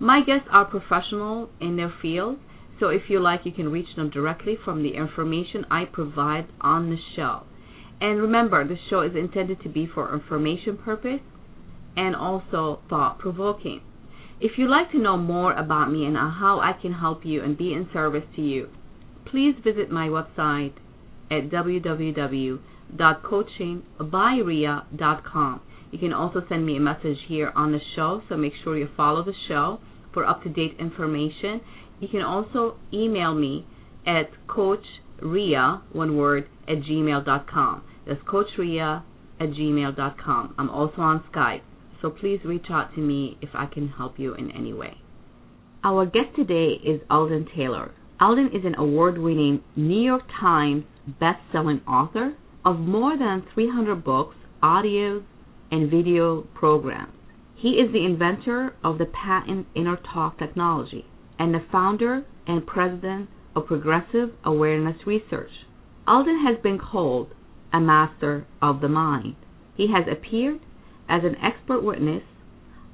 My guests are professional in their field, so if you like, you can reach them directly from the information I provide on the show. And remember, the show is intended to be for information purpose and also thought provoking. If you'd like to know more about me and how I can help you and be in service to you, please visit my website at www.coachingbyria.com. You can also send me a message here on the show, so make sure you follow the show for up to date information. You can also email me at coachria, one word, at gmail.com. That's coachria at gmail.com. I'm also on Skype, so please reach out to me if I can help you in any way. Our guest today is Eldon Taylor. Eldon is an award winning New York Times best selling author of more than 300 books, audios, and video programs. He is the inventor of the patent InnerTalk technology and the founder and president of Progressive Awareness Research. Eldon has been called a master of the mind. He has appeared as an expert witness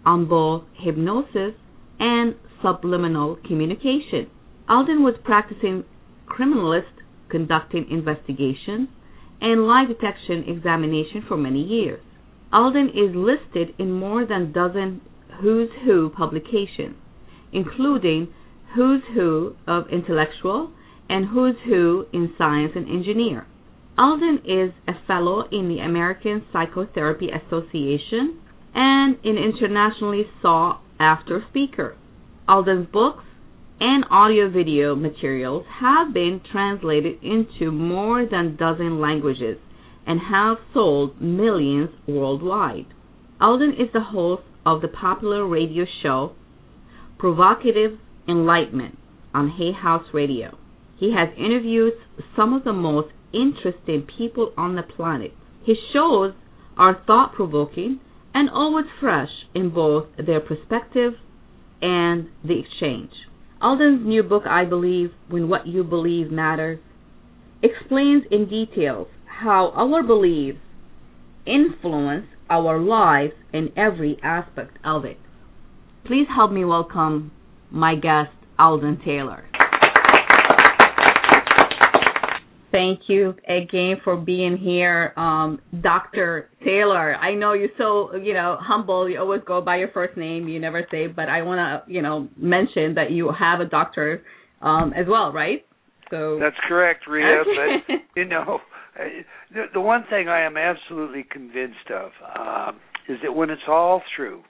on both hypnosis and subliminal communication. Eldon was practicing criminalist conducting investigations and lie detection examination for many years. Eldon is listed in more than a dozen Who's Who publications, including Who's Who of Intellectual and Who's Who in Science and Engineer. Eldon is a fellow in the American Psychotherapy Association and an internationally sought after speaker. Eldon's books and audio video materials have been translated into more than a dozen languages and have sold millions worldwide. Eldon is the host of the popular radio show Provocative Enlightenment on Hay House Radio. He has interviewed some of the most interesting people on the planet. His shows are thought provoking and always fresh in both their perspective and the exchange. Eldon's new book, I Believe When What You Believe Matters, explains in details how our beliefs influence our lives in every aspect of it. Please help me welcome my guest, Eldon Taylor. Thank you again for being here, um, Dr. Taylor. I know you're so, you know, humble. You always go by your first name. You never say, but I want to, you know, mention that you have a doctor um, as well, right? So That's correct, Ria. but you know, the, the one thing I am absolutely convinced of um, is that when it's all through,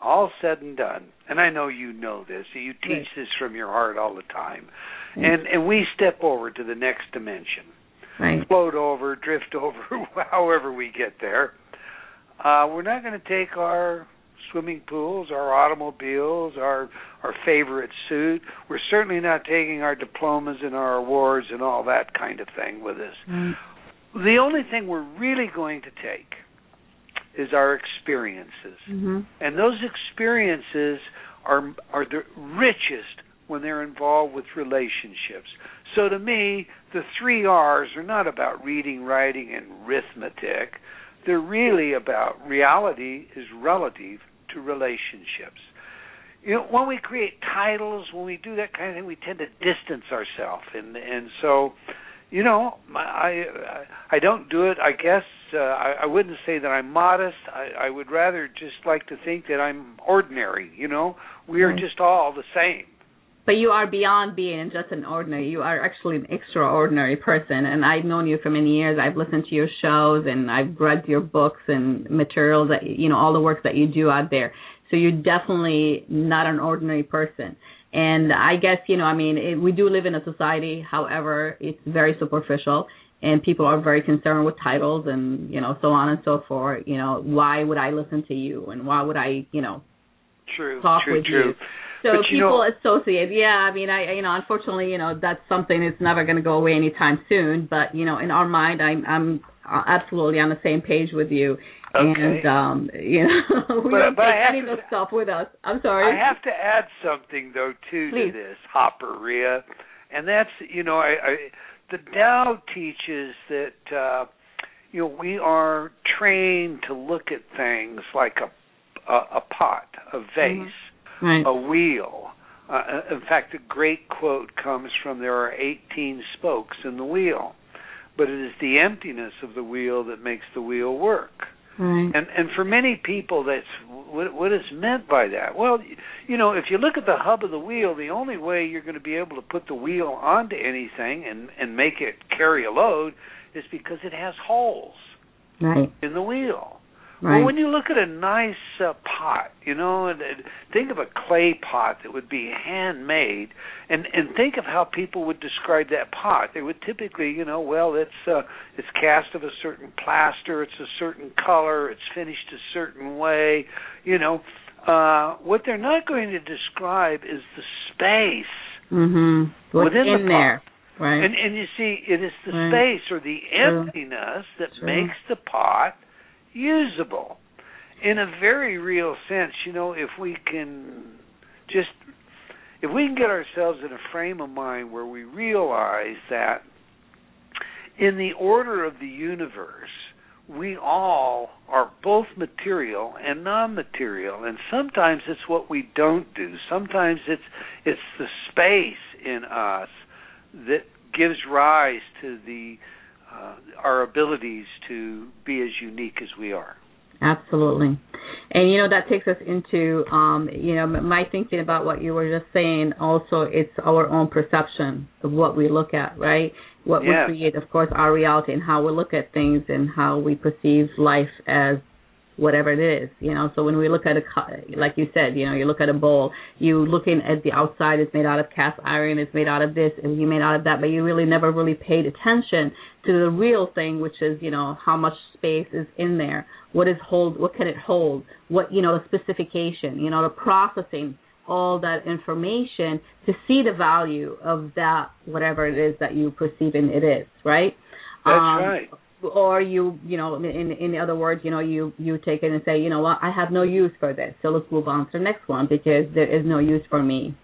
all said and done, and I know you know this, you teach this from your heart all the time. mm-hmm. and and we step over to the next dimension, right. float over, drift over, however we get there. Uh, we're not going to take our swimming pools, our automobiles, our our favorite suit. We're certainly not taking our diplomas and our awards and all that kind of thing with us. Mm. The only thing we're really going to take is our experiences. Mm-hmm. And those experiences are are the richest when they're involved with relationships. So to me, the 3 R's are not about reading, writing and arithmetic. They're really about reality is relative to relationships. You know, when we create titles, when we do that kind of thing, we tend to distance ourselves, and and so, you know, I I, I don't do it. I guess uh, I, I wouldn't say that I'm modest. I, I would rather just like to think that I'm ordinary. You know, we are right. just all the same. But you are beyond being just an ordinary. You are actually an extraordinary person. And I've known you for many years. I've listened to your shows and I've read your books and materials that you know all the work that you do out there. So you're definitely not an ordinary person. And I guess you know, I mean, it, we do live in a society. However, it's very superficial, and people are very concerned with titles and you know so on and so forth. You know, why would I listen to you, and why would I, you know, true, talk true, with true. you? So but people know, associate. Yeah, I mean, I you know, unfortunately, you know, that's something that's never going to go away anytime soon. But you know, in our mind, I'm I'm absolutely on the same page with you. Okay. And um, you know, we but, don't but take I have any to, of the stuff with us. I'm sorry. I have to add something though too Please. to this, Hopper Ria, and that's you know, I, I the Tao teaches that uh, you know we are trained to look at things like a a, a pot, a vase, mm-hmm. right. a wheel. Uh, in fact, a great quote comes from there are 18 spokes in the wheel, but it is the emptiness of the wheel that makes the wheel work. Right. And and for many people, that's what what is meant by that. Well, you know, if you look at the hub of the wheel, the only way you're going to be able to put the wheel onto anything and and make it carry a load is because it has holes right. in the wheel. Right. Well, when you look at a nice uh, pot, you know, and, and think of a clay pot that would be handmade, and and think of how people would describe that pot. They would typically, you know, well, it's uh, it's cast of a certain plaster, it's a certain color, it's finished a certain way, you know. Uh, what they're not going to describe is the space mm-hmm. What's within in the there. pot. Right. And and you see, it is the Right. space or the emptiness that True. makes the pot usable. In a very real sense, you know, if we can just if we can get ourselves in a frame of mind where we realize that in the order of the universe, we all are both material and non-material and sometimes it's what we don't do sometimes it's it's the space in us that gives rise to the uh, our abilities to be as unique as we are Absolutely. And you know that takes us into um, you know my thinking about what you were just saying. Also, it's our own perception of what we look at, right? What Yes. we create, of course, our reality and how we look at things and how we perceive life as whatever it is. You know, so when we look at a like you said, you know, you look at a bowl, you looking at the outside, it's made out of cast iron, it's made out of this, and you made out of that, but you really never really paid attention to the real thing, which is you know how much space is in there. What is hold what can it hold? What you know the specification you know the processing all that information to see the value of that whatever it is that you perceive perceiving it is right? That's Um, right or you you know in in other words you know you you take it and say you know what I have no use for this. So let's move on to the next one because there is no use for me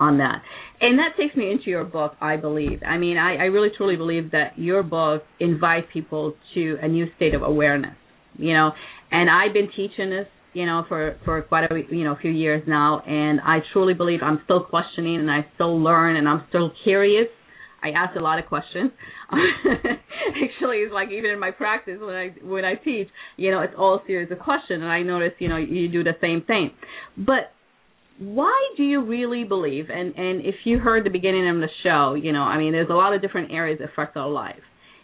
on that. And that takes me into your book i believe. I mean i i really truly believe that your book invites people to a new state of awareness you know. And i've been teaching this you know for for quite a you know a few years now. And i truly believe i'm still questioning and i still learn and i'm still curious I ask a lot of questions. Actually, it's like even in my practice when I when I teach, you know, it's all a series of questions, and I notice, you know, you do the same thing. But why do you really believe? And and if you heard the beginning of the show, you know, I mean, there's a lot of different areas that affect our life.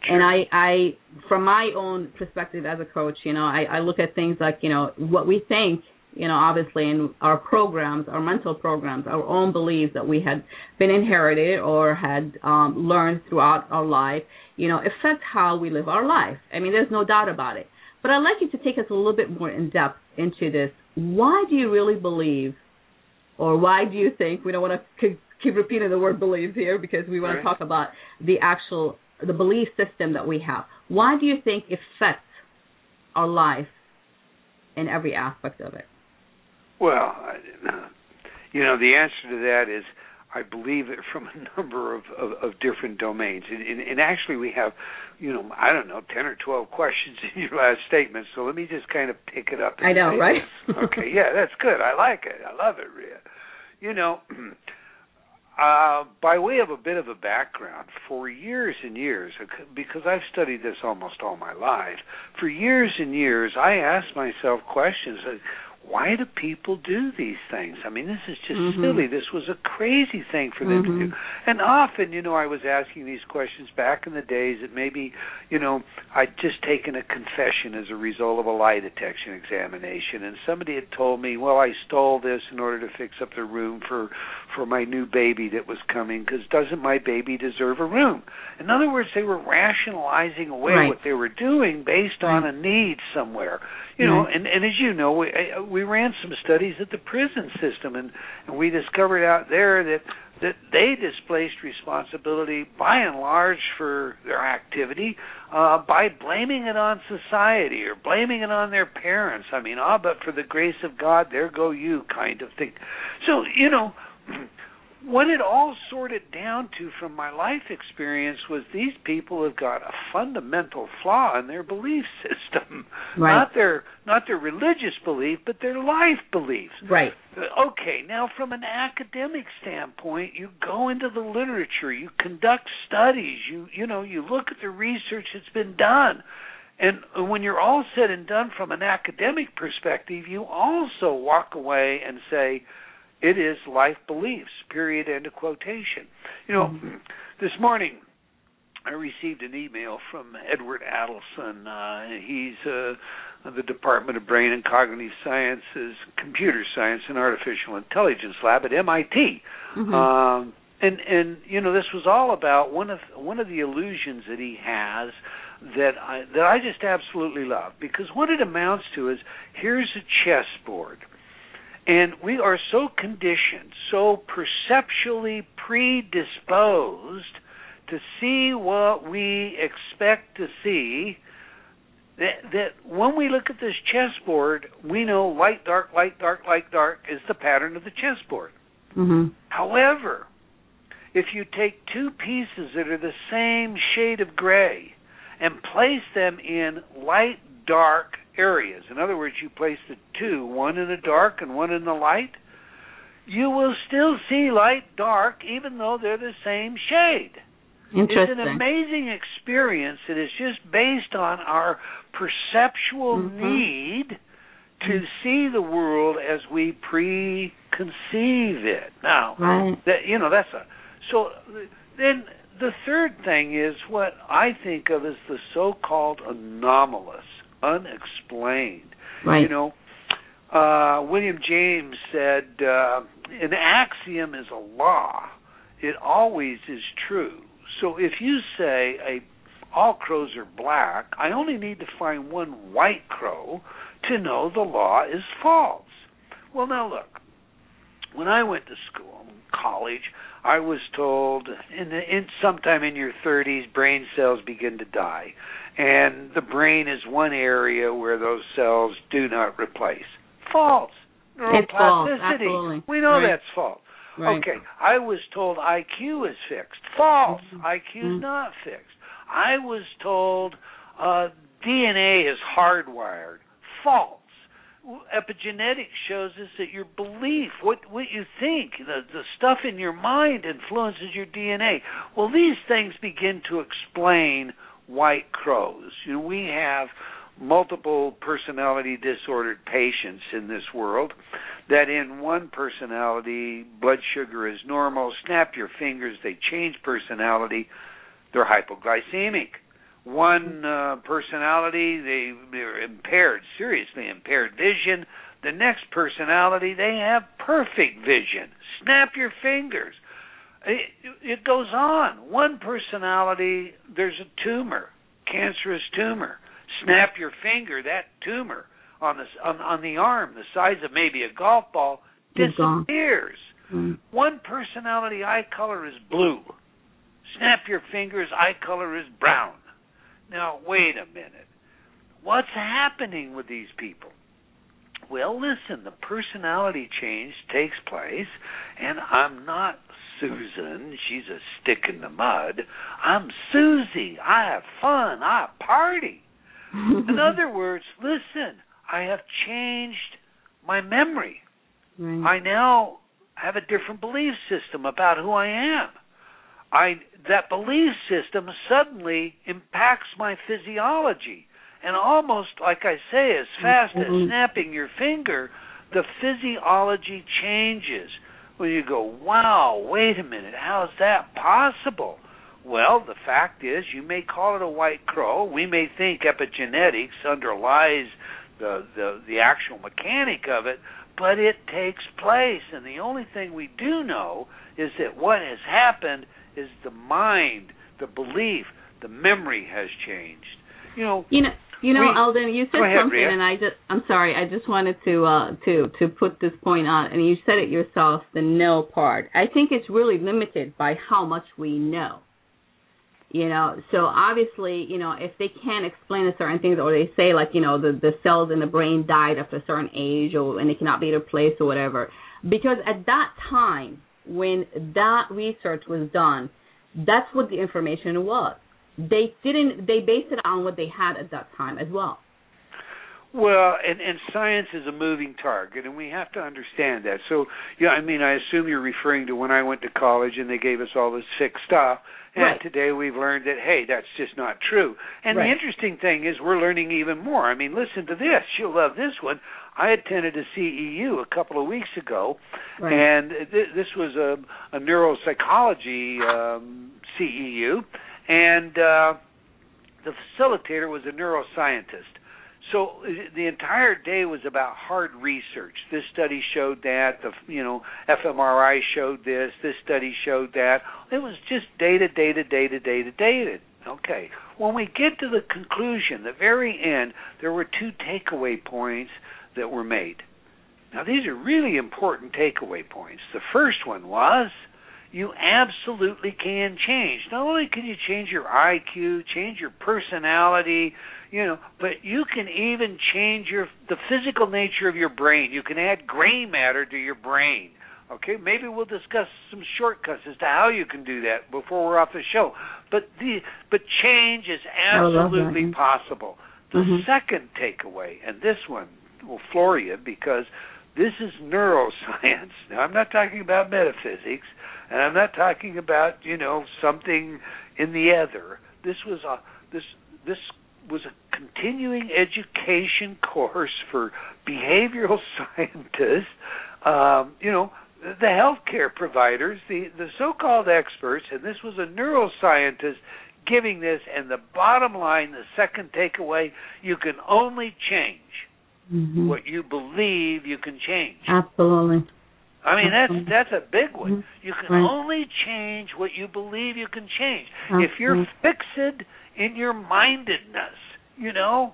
And I, I, from my own perspective as a coach, you know, I, I look at things like, you know, what we think you know, obviously in our programs, our mental programs, our own beliefs that we had been inherited or had um, learned throughout our life, you know, affect how we live our life. I mean, there's no doubt about it. But I'd like you to take us a little bit more in depth into this. Why do you really believe, or why do you think, we don't want to keep repeating the word beliefs here because we want right. to talk about the actual, the belief system that we have. Why do you think it affects our life in every aspect of it? Well, you know, the answer to that is I believe it from a number of, of, of different domains. And, and, and, actually, we have, you know, I don't know, 10 or 12 questions in your last statement. So let me just kind of pick it up. I know, right? okay, yeah, that's good. I like it. I love it, Ria. You know, uh, by way of a bit of a background, for years and years, because I've studied this almost all my life, for years and years, I asked myself questions. Like, why do people do these things? I mean, this is just mm-hmm. silly. This was a crazy thing for them mm-hmm. to do. Mm-hmm. And often, you know, I was asking these questions back in the days that maybe, you know, I'd just taken a confession as a result of a lie detection examination, and somebody had told me, well, I stole this in order to fix up the room for for my new baby that was coming because doesn't my baby deserve a room? In other words, they were rationalizing away right. what they were doing based right. on a need somewhere. You know, and and as you know, we we ran some studies at the prison system, and and we discovered out there that that they displaced responsibility by and large for their activity uh, by blaming it on society or blaming it on their parents. I mean, ah, but for the grace of God, there go you, kind of thing. So you know, what it all sorted down to from my life experience was these people have got a fundamental flaw in their belief system. Right. not their not their religious belief but their life beliefs. Right. Uh, okay now from an academic standpoint you go into the literature you conduct studies you you know you look at the research that's been done. And when you're all said and done from an academic perspective you also walk away and say it is life beliefs, period, end of quotation. You know, mm-hmm. this morning I received an email from Edward Adelson. Uh, he's uh, the Department of Brain and Cognitive Sciences, Computer Science and Artificial Intelligence Lab at MIT. Mm-hmm. Um, and and you know this was all about one of one of the illusions that he has that I that I just absolutely love because what it amounts to is here's a chessboard and we are so conditioned, so perceptually predisposed to see what we expect to see that, that when we look at this chessboard, we know light, dark, light, dark, light, dark is the pattern of the chessboard. Mm-hmm. However, if you take two pieces that are the same shade of gray and place them in light, dark, areas. In other words, you place the two, one in the dark and one in the light, you will still see light dark even though they're the same shade. Interesting. It's an amazing experience that is just based on our perceptual mm-hmm. need to see the world as we preconceive it. Now, right. that you know that's a so then the third thing is what I think of as the so-called anomalous unexplained. Right. You know, uh, William James said, uh, "An axiom is a law; it always is true. So if you say a all crows are black, I only need to find one white crow to know the law is false." Well, now look. When I went to school, college, I was told in, the, in sometime in your 30s, brain cells begin to die and the brain is one area where those cells do not replace. False. Neuroplasticity. We know right. that's false. Right. Okay, I was told IQ is fixed. False. Mm-hmm. IQ is mm-hmm. not fixed. I was told uh, DNA is hardwired. False. Epigenetics shows us that your belief, what what you think, the the stuff in your mind influences your DNA. Well, these things begin to explain white crows. You know, we have multiple personality disordered patients in this world that in one personality blood sugar is normal snap your fingers they change personality they're hypoglycemic one uh, personality they they're impaired seriously impaired vision The next personality, they have perfect vision. Snap your fingers. It, it goes on. One personality, there's a tumor, cancerous tumor. Snap your finger, that tumor on the on, on the arm, the size of maybe a golf ball, disappears. Mm. One personality eye color is blue. Snap your fingers, eye color is brown. Now, wait a minute. What's happening with these people? Well, listen, the personality change takes place, and I'm not Susan. She's a stick in the mud. I'm Susie. I have fun. I party. in other words, listen, I have changed my memory. Right. I now have a different belief system about who I am. I that belief system suddenly impacts my physiology. And almost like I say, as fast mm-hmm. as snapping your finger, the physiology changes. Well, you go, wow, wait a minute, how's that possible? Well, the fact is, you may call it a white crow. We may think epigenetics underlies the, the, the actual mechanic of it, but it takes place. And the only thing we do know is that what has happened is the mind, the belief, the memory has changed. You know, you know, you know, we, Eldon, you said ahead, something, Ria. and I just, I'm sorry, I just wanted to, uh, to, to put this point on, and you said it yourself, the know part. I think it's really limited by how much we know. You know, so obviously, you know, if they can't explain a certain things, or they say like, you know, the the cells in the brain died after a certain age, or and they cannot be replaced or whatever, because at that time when that research was done, that's what the information was they didn't they based it on what they had at that time as well. Well, and and science is a moving target, and we have to understand that. So, yeah, I mean, I assume you're referring to when I went to college and they gave us all this sick stuff, and right. today we've learned that hey, that's just not true. And right. the interesting thing is we're learning even more. I mean, listen to this. You'll love this one. I attended a CEU a couple of weeks ago, right. and th- this was a, a neuropsychology um, CEU and uh, the facilitator was a neuroscientist. So the entire day was about hard research. This study showed that. The you know fMRI showed this. This study showed that. It was just data, data, data, data, data. Okay. When we get to the conclusion, the very end, there were two takeaway points that were made. Now these are really important takeaway points. The first one was you absolutely can change. Not only can you change your IQ, change your personality, you know, but you can even change your the physical nature of your brain. You can add gray matter to your brain. Okay, maybe we'll discuss some shortcuts as to how you can do that before we're off the show. But the but change is absolutely possible. The mm-hmm. second takeaway, and this one will floor you because this is neuroscience. Now I'm not talking about metaphysics. And I'm not talking about, you know, something in the ether. This was a this this was a continuing education course for behavioral scientists, um, you know, the healthcare providers, the the so-called experts, and this was a neuroscientist giving this. And the bottom line, the second takeaway, you can only change mm-hmm. what you believe you can change. Absolutely. I mean that's that's a big one. Mm-hmm. You can Right. only change what you believe you can change. Absolutely. If you're fixed in your mindedness, you know,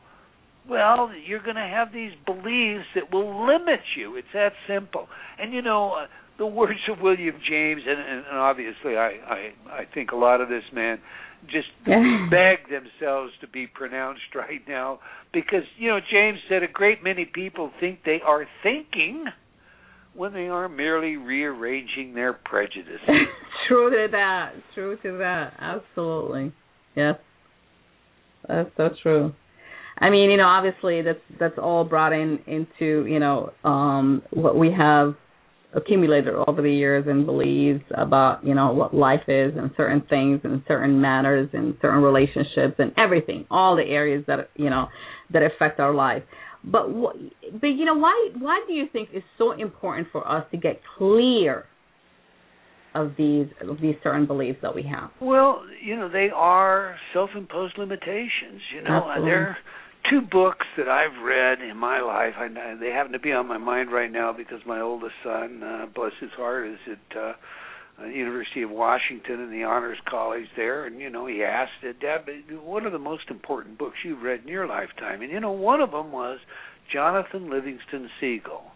well, you're going to have these beliefs that will limit you. It's that simple. And you know, uh, the words of William James, and, and, and obviously, I, I I think a lot of this man just beg themselves to be pronounced right now because you know James said a great many people think they are thinking when they are merely rearranging their prejudices. true to that. True to that. Absolutely. Yes. That's so true. I mean, you know, obviously that's that's all brought in into, you know, um what we have accumulated over the years and beliefs about, you know, what life is and certain things and certain matters and certain relationships and everything, all the areas that, you know, that affect our life. But but you know why why do you think it's so important for us to get clear of these of these certain beliefs that we have? Well, you know, they are self-imposed limitations. You know, Absolutely. they're two books that I've read in my life. I, they happen to be on my mind right now because my oldest son, uh, bless his heart, is at uh, uh, University of Washington in the Honors College there, and you know he asked, "Dad, what are the most important books you've read in your lifetime?" And you know one of them was Jonathan Livingston Seagull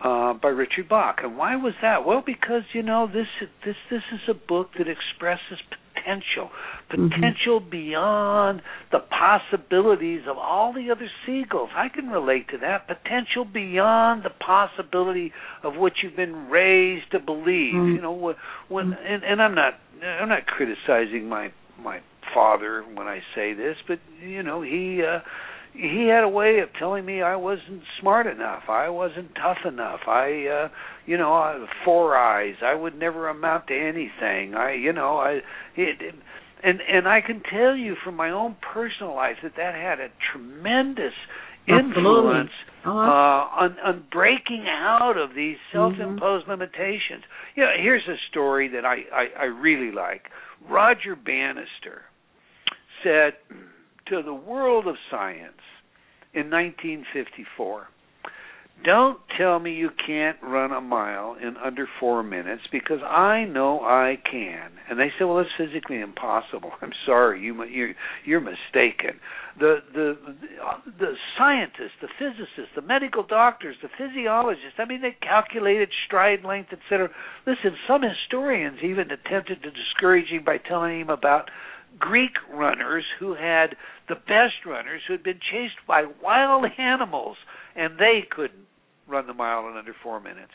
uh, by Richard Bach. And why was that? Well, because you know this this this is a book that expresses potential, potential mm-hmm. beyond the possibilities of all the other seagulls. I can relate to that. Potential beyond the possibility of what you've been raised to believe. Mm-hmm. You know, when and, and I'm not I'm not criticizing my my father when I say this, but you know he. uh he had a way of telling me I wasn't smart enough. I wasn't tough enough. I, uh, you know, I, four eyes. I would never amount to anything. I, you know, I, it, and and I can tell you from my own personal life that that had a tremendous influence uh, on on breaking out of these self-imposed mm-hmm. limitations. You know, here's a story that I, I I really like. Roger Bannister said to the world of science in 1954. Don't tell me you can't run a mile in under four minutes because I know I can. And they say, well, it's physically impossible. I'm sorry, you you're, you're mistaken. The the the scientists, the physicists, the medical doctors, the physiologists. I mean, they calculated stride length, etc. Listen, some historians even attempted to discourage him by telling him about Greek runners who had the best runners who had been chased by wild animals and they couldn't run the mile in under four minutes.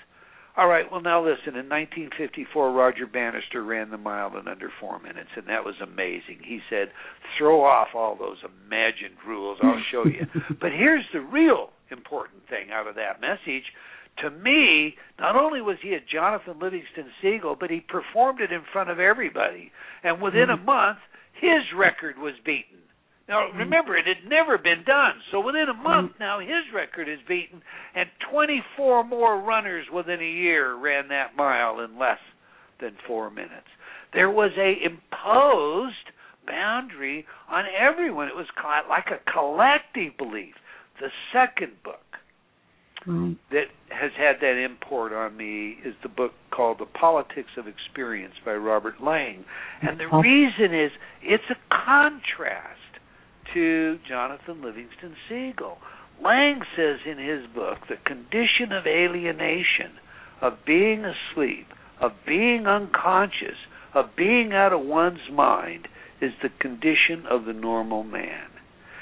All right, well, now listen. In 1954, Roger Bannister ran the mile in under four minutes, and that was amazing. He said, throw off all those imagined rules. I'll show you. but here's the real important thing out of that message. To me, not only was he a Jonathan Livingston Seagull, but he performed it in front of everybody. And within a mm-hmm. month, his record was beaten. Now, Mm-hmm. remember, it had never been done. So within a month mm-hmm. now, his record is beaten, and 24 more runners within a year ran that mile in less than four minutes. There was a imposed boundary on everyone. It was like a collective belief. The second book Right. that has had that import on me is the book called The Politics of Experience by Robert Laing. And the uh-huh. reason is it's a contrast to Jonathan Livingston Seagull. Laing says in his book the condition of alienation, of being asleep, of being unconscious, of being out of one's mind is the condition of the normal man.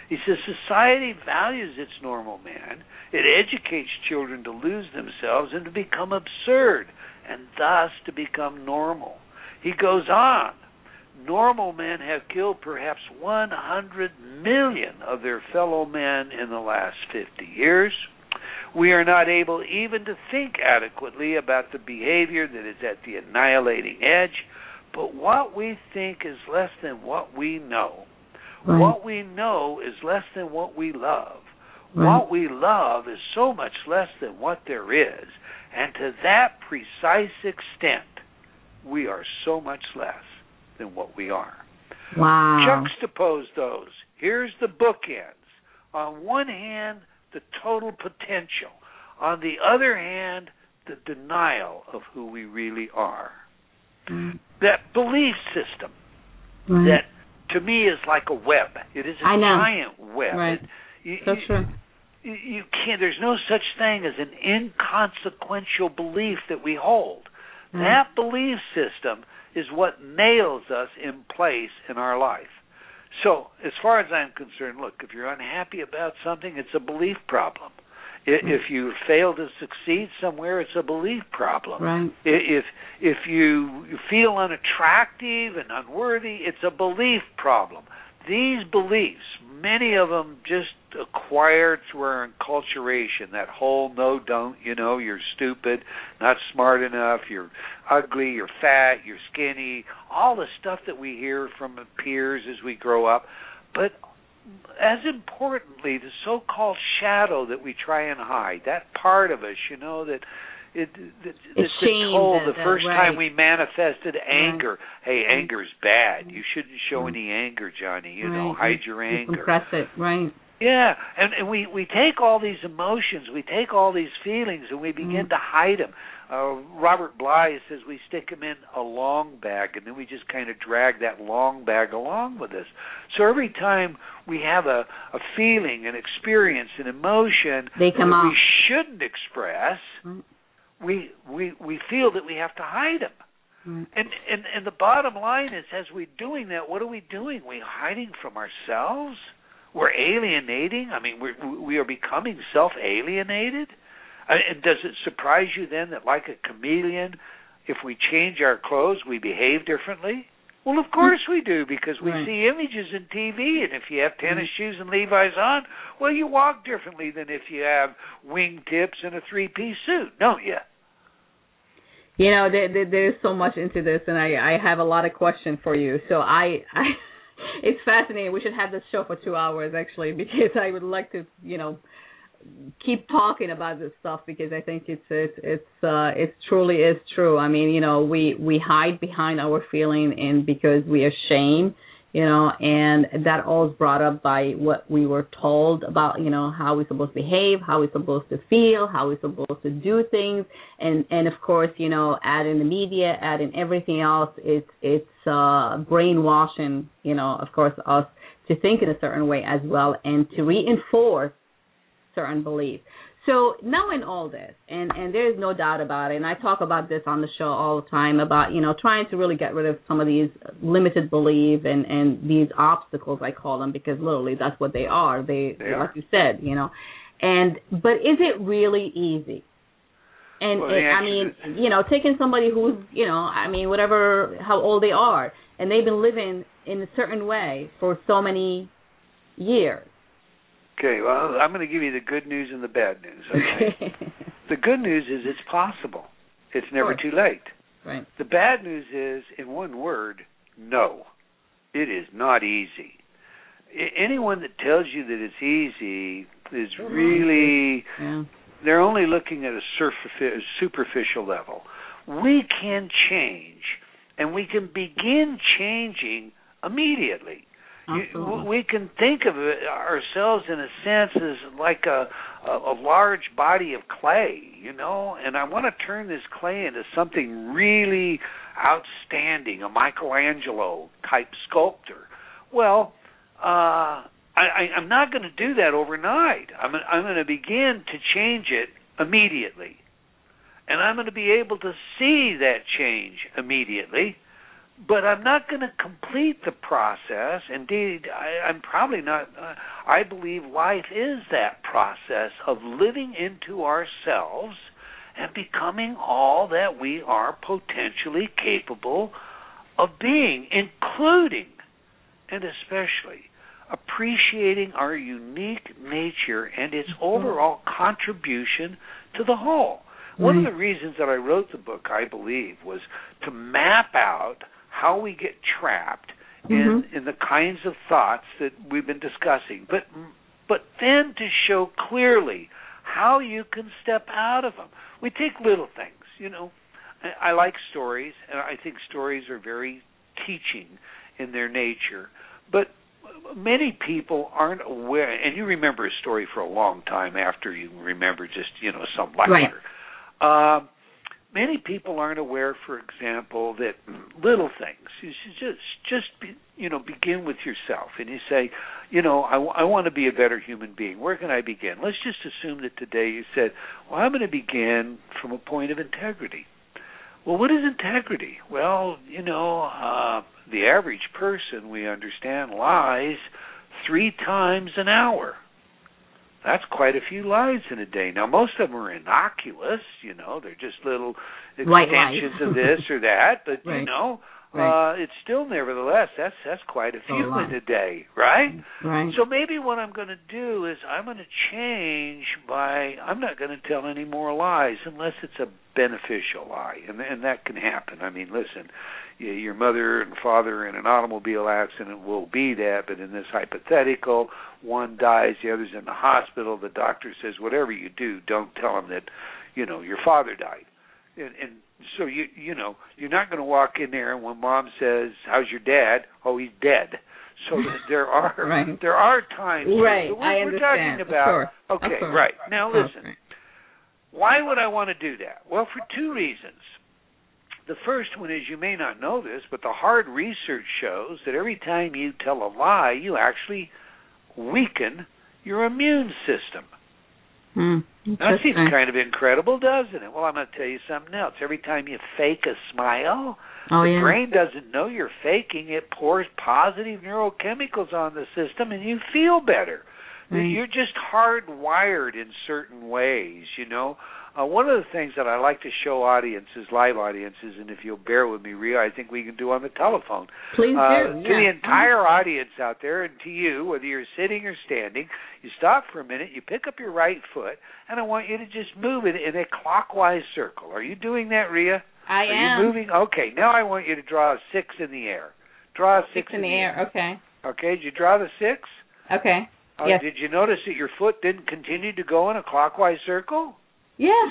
He says society values its normal man. It educates children to lose themselves and to become absurd, and thus to become normal. He goes on. Normal men have killed perhaps 100 million of their fellow men in the last 50 years. We are not able even to think adequately about the behavior that is at the annihilating edge, but what we think is less than what we know. Right. What we know is less than what we love. Right. What we love is so much less than what there is. And to that precise extent, we are so much less than what we are. Wow. Juxtapose those. Here's the bookends. On one hand, the total potential. On the other hand, the denial of who we really are. Mm. That belief system Right. that to me is like a web. It is a giant web. Right. It- you, so you- true. you, you can't there's no such thing as an inconsequential belief that we hold Mm. that belief system is what nails us in place in our life so as far as i'm concerned look if you're unhappy about something it's a belief problem I- Mm. if you fail to succeed somewhere it's a belief problem Right. If if you feel unattractive and unworthy it's a belief problem these beliefs many of them just acquired through our enculturation that whole no don't you know you're stupid not smart enough you're ugly you're fat you're skinny all the stuff that we hear from peers as we grow up. But as importantly the so-called shadow that we try and hide that part of us you know that it that's been shame, told the- the the- first right. time we manifested anger hey anger's bad you shouldn't show Right. any anger johnny you know hide your You anger compress it. Right. Yeah, and and we we take all these emotions, we take all these feelings, and we begin Mm. to hide them. Uh, Robert Bly says we stick them in a long bag, and then we just kind of drag that long bag along with us. So every time we have a a feeling, an experience, an emotion They come that we shouldn't express, Mm. We we we feel that we have to hide them. And and and the bottom line is, as we're doing that, what are we doing? We hiding from ourselves. We're alienating. I mean, we we are becoming self-alienated. And does it surprise you then that, like a chameleon, if we change our clothes, we behave differently? Well, of course we do because we Right. see images in TV, and if you have mm-hmm. tennis shoes and Levi's on, well, you walk differently than if you have wingtips and a three-piece suit, don't you? You know, there, there, there's so much into this, and I, I have a lot of questions for you. So I, I, it's fascinating. We should have this show for two hours actually, because I would like to, you know, keep talking about this stuff because I think it's it's it's uh it truly is true. I mean, you know, we we hide behind our feeling and because we are ashamed, you know, and that all is brought up by what we were told about, you know, how we're supposed to behave, how we're supposed to feel, how we're supposed to do things, and and of course, you know, add in the media, add in everything else. It's it's uh brainwashing, you know, of course, us to think in a certain way as well, and to reinforce certain beliefs. So knowing all this, and and there's no doubt about it, and I talk about this on the show all the time about you know trying to really get rid of some of these limited beliefs and and these obstacles I call them because literally that's what they are. They, They are. like you said, you know, and but is it really easy? And Well, I mean, is- you know, taking somebody who's you know, I mean, whatever how old they are, and they've been living in a certain way for so many years. Okay, well, I'm going to give you the good news and the bad news. Okay. the good news is it's possible. It's never too late. right. The bad news is, in one word, no. It is not easy. I- anyone that tells you that it's easy is really Yeah. they're only looking at a surfafi- superficial level. We can change, and we can begin changing immediately. Absolutely. we can think of it, ourselves in a sense as like a, a a large body of clay, you know, and I want to turn this clay into something really outstanding, a Michelangelo type sculptor. Well, uh, I, I, I'm not going to do that overnight. I'm I'm going to begin to change it immediately, and I'm going to be able to see that change immediately but I'm not going to complete the process. Indeed, I, I'm probably not. Uh, I believe life is that process of living into ourselves and becoming all that we are potentially capable of being, including and especially appreciating our unique nature and its overall contribution to the whole. One of the reasons that I wrote the book, I believe, was to map out how we get trapped in in the kinds of thoughts that we've been discussing, but but then to show clearly how you can step out of them. We take little things, you know. I, I like stories, and I think stories are very teaching in their nature, but many people aren't aware and you remember a story for a long time after you remember just you know some lecture um many people aren't aware, for example, that little things. You should just just be, you know begin with yourself, and you say, you know, I, I want to be a better human being. Where can I begin? Let's just assume that today you said, well, I'm going to begin from a point of integrity. Well, what is integrity? Well, you know, uh, the average person we understand lies three times an hour. That's quite a few lies in a day. Now, most of them are innocuous, you know, they're just little extensions of this or that, but Right. you know, Right. uh it's still nevertheless that's that's quite a few in a day, right? Right. So maybe what I'm going to do is I'm going to change by I'm not going to tell any more lies unless it's a beneficial lie, and and that can happen. I mean, listen, your mother and father in an automobile accident will be that, but in this hypothetical, one dies, the other's in the hospital. The doctor says, whatever you do, don't tell them that, you know, your father died, and, and so you you know you're not going to walk in there and when mom says, "How's your dad?" Oh, he's dead. so there are right. there are times. Right, So we're, I we're talking about okay, right now. Listen, why would I want to do that? Well, for two reasons. The first one is you may not know this, but the hard research shows that every time you tell a lie, you actually weaken your immune system. Hmm. That seems kind of incredible, doesn't it? Well, I'm going to tell you something else. Every time you fake a smile, Oh the yeah. brain doesn't know you're faking. It pours positive neurochemicals on the system, and you feel better. Right. You're just hardwired in certain ways, you know. Uh, one of the things that I like to show audiences, live audiences, and if you'll bear with me, Rhea, I think we can do on the telephone. Please Uh, do. to the entire audience out there, and to you, whether you're sitting or standing, you stop for a minute, you pick up your right foot, and I want you to just move it in a clockwise circle. Are you doing that, Rhea? I Are am. you moving? Okay. Now I want you to draw a six in the air. Draw a six, Six in the air. Okay. Okay. Did you draw the six? Okay. Uh, Yes. Did you notice that your foot didn't continue to go in a clockwise circle? Yes.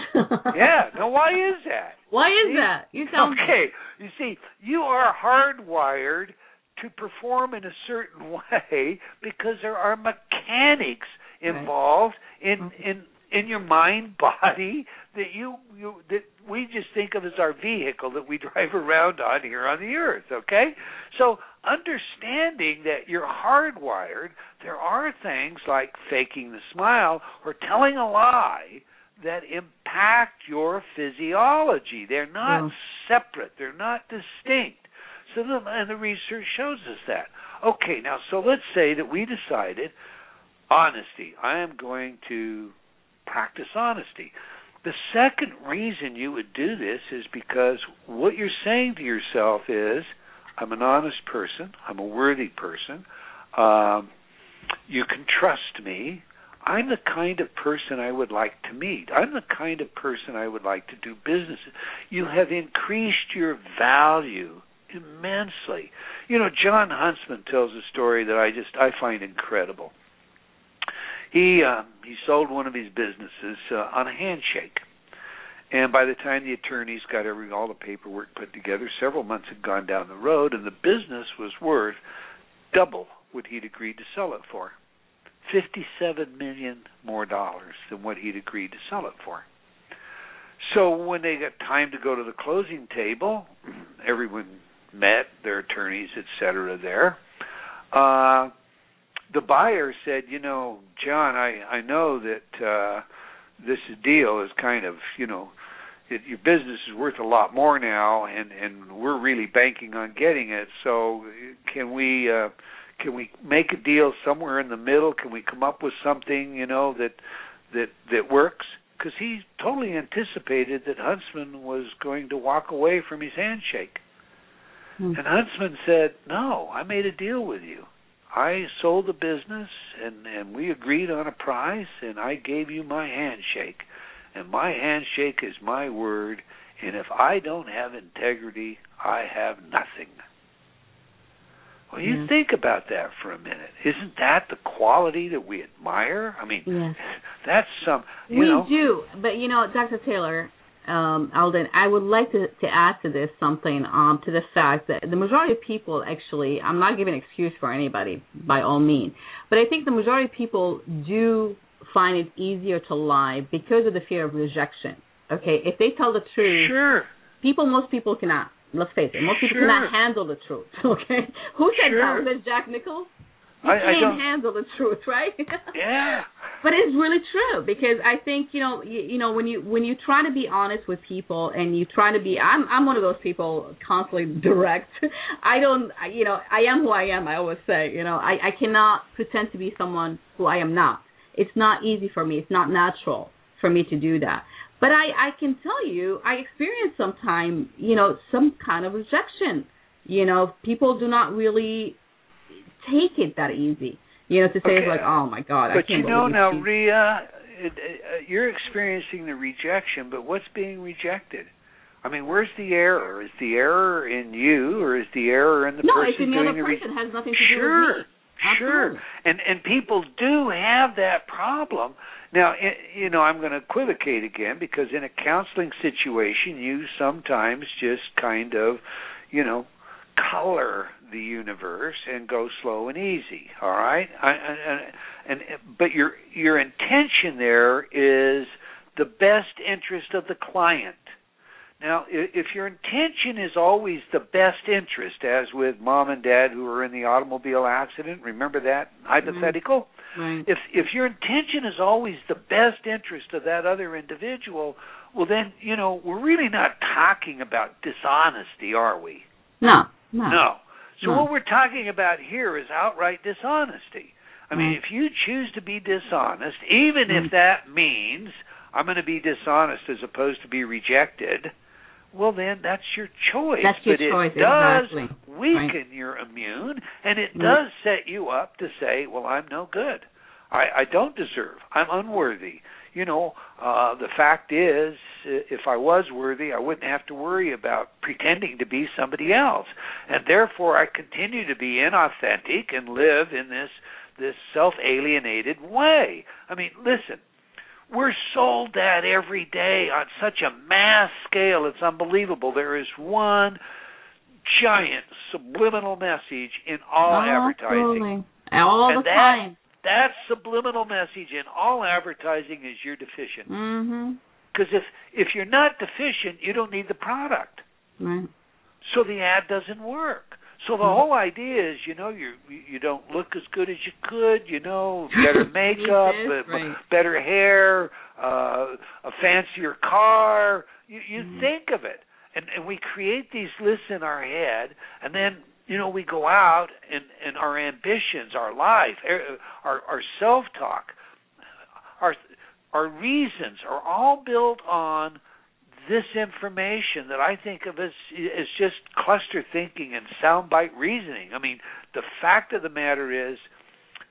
Yeah. Now why is that? Why is See? that? You sound Okay. You see, you are hardwired to perform in a certain way because there are mechanics Right. involved in Okay. in in your mind body that you you that we just think of as our vehicle that we drive around on here on the earth okay so understanding that you're hardwired there are things like faking the smile or telling a lie that impact your physiology. They're not Yeah. separate. They're not distinct. So the, and the research shows us that. Okay now so let's say that we decided honesty. I am going to practice honesty. The second reason you would do this is because what you're saying to yourself is, I'm an honest person, I'm a worthy person, um, you can trust me, I'm the kind of person I would like to meet, I'm the kind of person I would like to do business. You have increased your value immensely. You know, Jon Huntsman tells a story that I just I find incredible he uh, he sold one of his businesses uh, on a handshake. And by the time the attorneys got every all the paperwork put together, several months had gone down the road, and the business was worth double what he'd agreed to sell it for. Fifty-seven million more dollars than what he'd agreed to sell it for. So when they got time to go to the closing table, everyone met, their attorneys, etc. There. Uh, the buyer said, "You know, Jon, I I know that uh this deal is kind of, you know, your business is worth a lot more now, and and we're really banking on getting it. So can we uh can we make a deal somewhere in the middle? Can we come up with something, you know, that that that works?" Because he totally anticipated that Huntsman was going to walk away from his handshake. Hmm. And Huntsman said, "No, I made a deal with you. I sold the business and and we agreed on a price and I gave you my handshake. And my handshake is my word and if I don't have integrity, I have nothing." Well, you Yeah. think about that for a minute. Isn't that the quality that we admire? I mean, Yes. that's some, you we know. do, but you know, Dr. Taylor, um, Eldon, I would like to, to add to this something um, to the fact that the majority of people actually, I'm not giving an excuse for anybody by all means, but I think the majority of people do find it easier to lie because of the fear of rejection. Okay, if they tell the truth, Sure. people, most people cannot. Let's face it, most people Sure. cannot handle the truth. Okay, who said Sure. that? Was Jack Nichols? You I- I can't don't- handle the truth, right? Yeah. but it's really true because I think you know you, you know when you when you try to be honest with people and you try to be I'm I'm one of those people constantly direct. I don't you know I am who I am. I always say you know I I cannot pretend to be someone who I am not. It's not easy for me. It's not natural for me to do that. But I I can tell you I experience sometime you know some kind of rejection. You know people do not really take it that easy. You know to say Okay. like oh my god I can't you know now, she- Rhea, it, uh, you're experiencing the rejection, but what's being rejected? I mean, where's the error? Is the error in you, or is the error in the person? no, person it's in the doing other the re- person. It has nothing to do Sure, with me. sure. Absolutely. And and people do have that problem. Now, i you know, I'm going to equivocate again because in a counseling situation, you sometimes just kind of, you know, color the universe and go slow and easy. All right, I, and, and but your your intention there is the best interest of the client. Now, if your intention is always the best interest, as with mom and dad who were in the automobile accident, remember that hypothetical? Mm-hmm. Right. If if your intention is always the best interest of that other individual, well then, you know, we're really not talking about dishonesty, are we? No. No. No. So No. what we're talking about here is outright dishonesty. I mean, if you choose to be dishonest, even Mm. if that means I'm going to be dishonest as opposed to be rejected, well then that's your choice. That's your but it choice, does exactly. weaken your immune and it Right. does set you up to say, Well, I'm no good. I, I don't deserve. I'm unworthy. You know, uh the fact is if I was worthy, I wouldn't have to worry about pretending to be somebody else. And therefore I continue to be inauthentic and live in this this self-alienated way. I mean, listen, we're sold that every day on such a mass scale. It's unbelievable. There is one giant subliminal message in all advertising. Absolutely. All And the that- time. that subliminal message in all advertising is you're deficient. Mm-hmm. Because if if you're not deficient you don't need the product. Right. so the ad doesn't work so the Mhm. whole idea is you know you you don't look as good as you could you know better makeup right. better hair uh a fancier car you you Mhm. think of it and and we create these lists in our head and then you know we go out and and our ambitions our life er, our our self talk our our reasons are all built on this information that I think of as as just cluster thinking and soundbite reasoning. I mean, the fact of the matter is,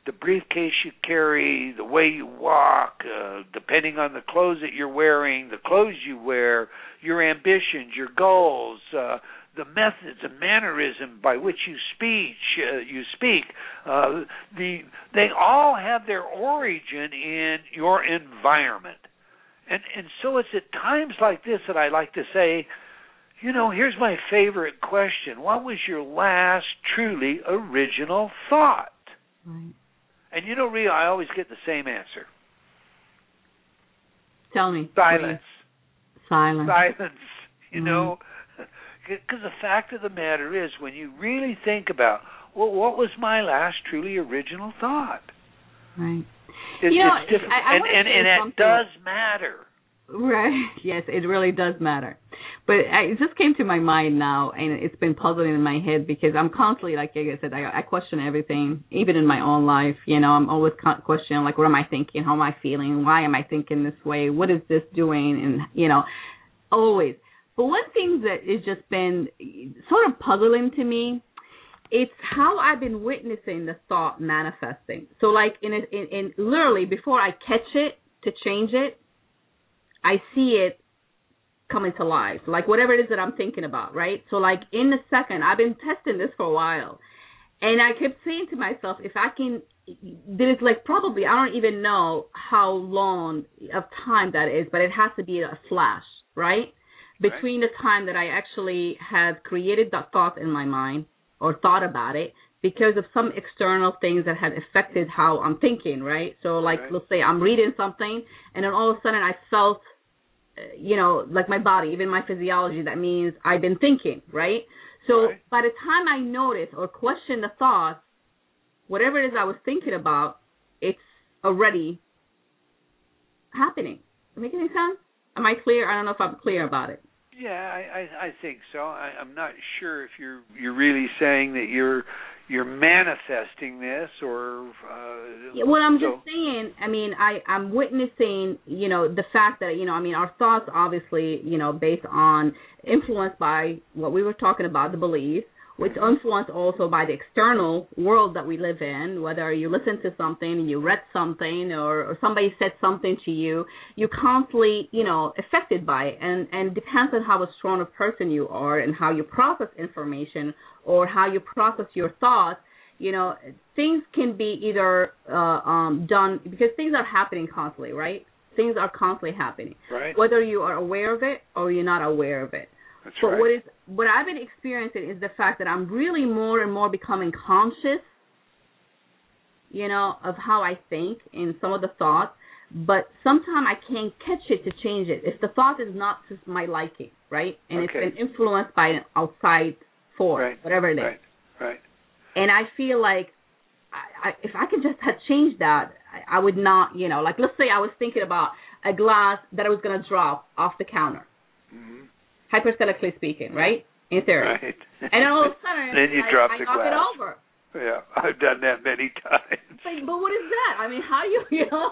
the briefcase you carry, the way you walk, uh, depending on the clothes that you're wearing, the clothes you wear, your ambitions, your goals, uh, the methods and mannerism by which you speech uh, you speak, uh, the they all have their origin in your environment. And and so it's at times like this that I like to say, you know, here's my favorite question. What was your last truly original thought? Right. And you know, Rhea, I always get the same answer. Tell me. Silence. please. Silence. Silence. You Mhm. know, because the fact of the matter is, when you really think about, well, what was my last truly original thought? Right. It, You know, it's different, I- I and and, and it does matter. Right. Yes, it really does matter. But I, it just came to my mind now, and it's been puzzling in my head because I'm constantly, like I said, I, I question everything, even in my own life. You know, I'm always con- questioning, like, what am I thinking? How am I feeling? Why am I thinking this way? What is this doing? And you know, always. But one thing that has just been sort of puzzling to me it's how I've been witnessing the thought manifesting. So like in a, in, in literally before I catch it to change it, I see it coming to life. Like whatever it is that I'm thinking about, right? So like in a second, I've been testing this for a while. And I kept saying to myself, if I can there's like probably I don't even know how long of time that is, but it has to be a flash, right? Between the time that I actually have created that thought in my mind or thought about it because of some external things that had affected how I'm thinking, right? So like Right. let's say I'm reading something and then all of a sudden I felt uh, you know, like my body, even my physiology, that means I've been thinking, right? So Right. by the time I notice or question the thoughts, whatever it is I was thinking about, it's already happening. Make any sense? Am I clear? I don't know if I'm clear about it. Yeah, I, I I think so. I, I'm not sure if you're you're really saying that you're you're manifesting this or uh Yeah, well, I'm so- just saying. I mean, I I'm witnessing, you know, the fact that you know, I mean, our thoughts obviously, you know, based on influenced by what we were talking about, the beliefs, which influenced also by the external world that we live in. Whether you listen to something, and you read something, or, or somebody said something to you, you're constantly, you know, affected by it, and and depends on how a strong a person you are and how you process information or how you process your thoughts you know things can be either uh, um, done because things are happening constantly right things are constantly happening right. whether you are aware of it or you're not aware of it That's but right. what is what I've been experiencing is the fact that I'm really more and more becoming conscious, you know, of how I think and some of the thoughts. But sometimes I can't catch it to change it. If the thought is not just my liking, right, and Okay. it's been influenced by an outside force, Right. whatever it is, Right. Right. and I feel like I, I, if I could just have changed that, I, I would not, you know, like let's say I was thinking about a glass that I was gonna drop off the counter, hmm hyperbolically speaking, right? In theory. Right. And all of a sudden, Then you I, drop I the knock glass. it over. Yeah, I've done that many times. Like, but what is that? I mean, how do you, you know?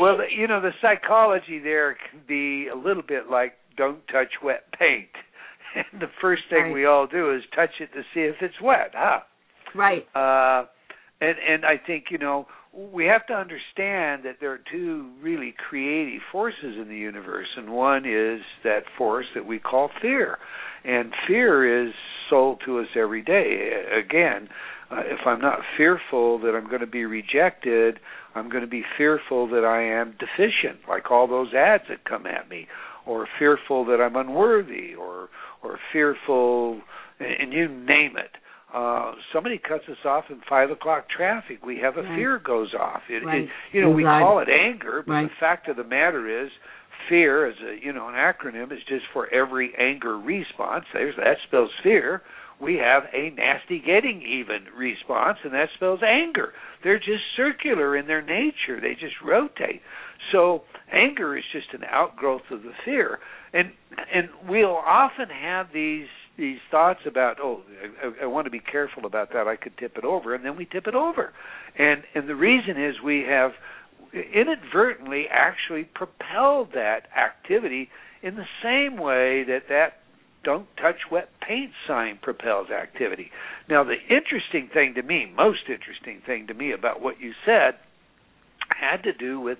Well, the- you know, the psychology there can be a little bit like don't touch wet paint. And the first thing Right. we all do is touch it to see if it's wet, huh? right. Uh, and and I think you know we have to understand that there are two really creative forces in the universe, and one is that force that we call fear, and fear is sold to us every day. Again, uh, if I'm not fearful that I'm going to be rejected, I'm going to be fearful that I am deficient, like all those ads that come at me, or fearful that I'm unworthy, or or fearful, and you name it. Uh, somebody cuts us off in five o'clock traffic. We have a Right. fear goes off. It, Right. it, you know, we Anxiety. call it anger, but Right. the fact of the matter is, fear as a you know an acronym is just for every anger response. There's that spells fear. We have a nasty getting even response, and that spells anger. They're just circular in their nature. They just rotate. So anger is just an outgrowth of the fear, and and we'll often have these these thoughts about oh I, I want to be careful about that I could tip it over, and then we tip it over, and and the reason is we have inadvertently actually propelled that activity in the same way that that don't touch wet paint sign propels activity. Now, the interesting thing to me, most interesting thing to me about what you said, had to do with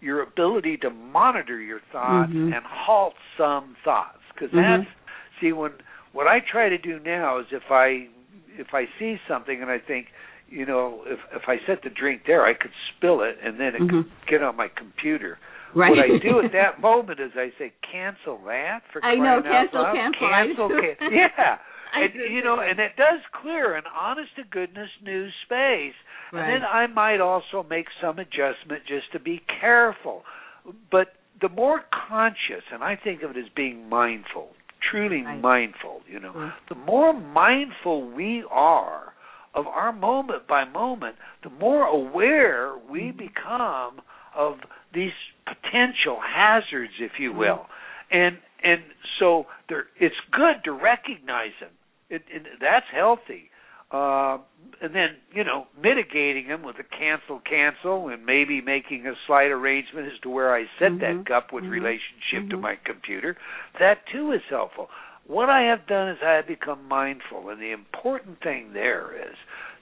your ability to monitor your thoughts Mhm. and halt some thoughts. Because Mhm. that's see when what I try to do now is if I if I see something and I think, you know, if if I set the drink there, I could spill it and then it Mhm. could get on my computer. Right. What I do at that moment is I say, cancel that for I know, cancel, cancel, cancel, can- yeah. I and you know, and it does clear an honest to goodness news space. Right. And then I might also make some adjustment just to be careful. But the more conscious, and I think of it as being mindful, truly Right. mindful, you know, Sure. the more mindful we are of our moment by moment, the more aware we Mm-hmm. become of these potential hazards, if you will. Mm-hmm. And and so there, it's good to recognize them. It, it, that's healthy. Uh, and then you know mitigating them with a cancel cancel and maybe making a slight arrangement as to where I set Mhm. that cup with Mhm. relationship to Mhm. my computer. That too is helpful. What I have done is I have become mindful, and the important thing there is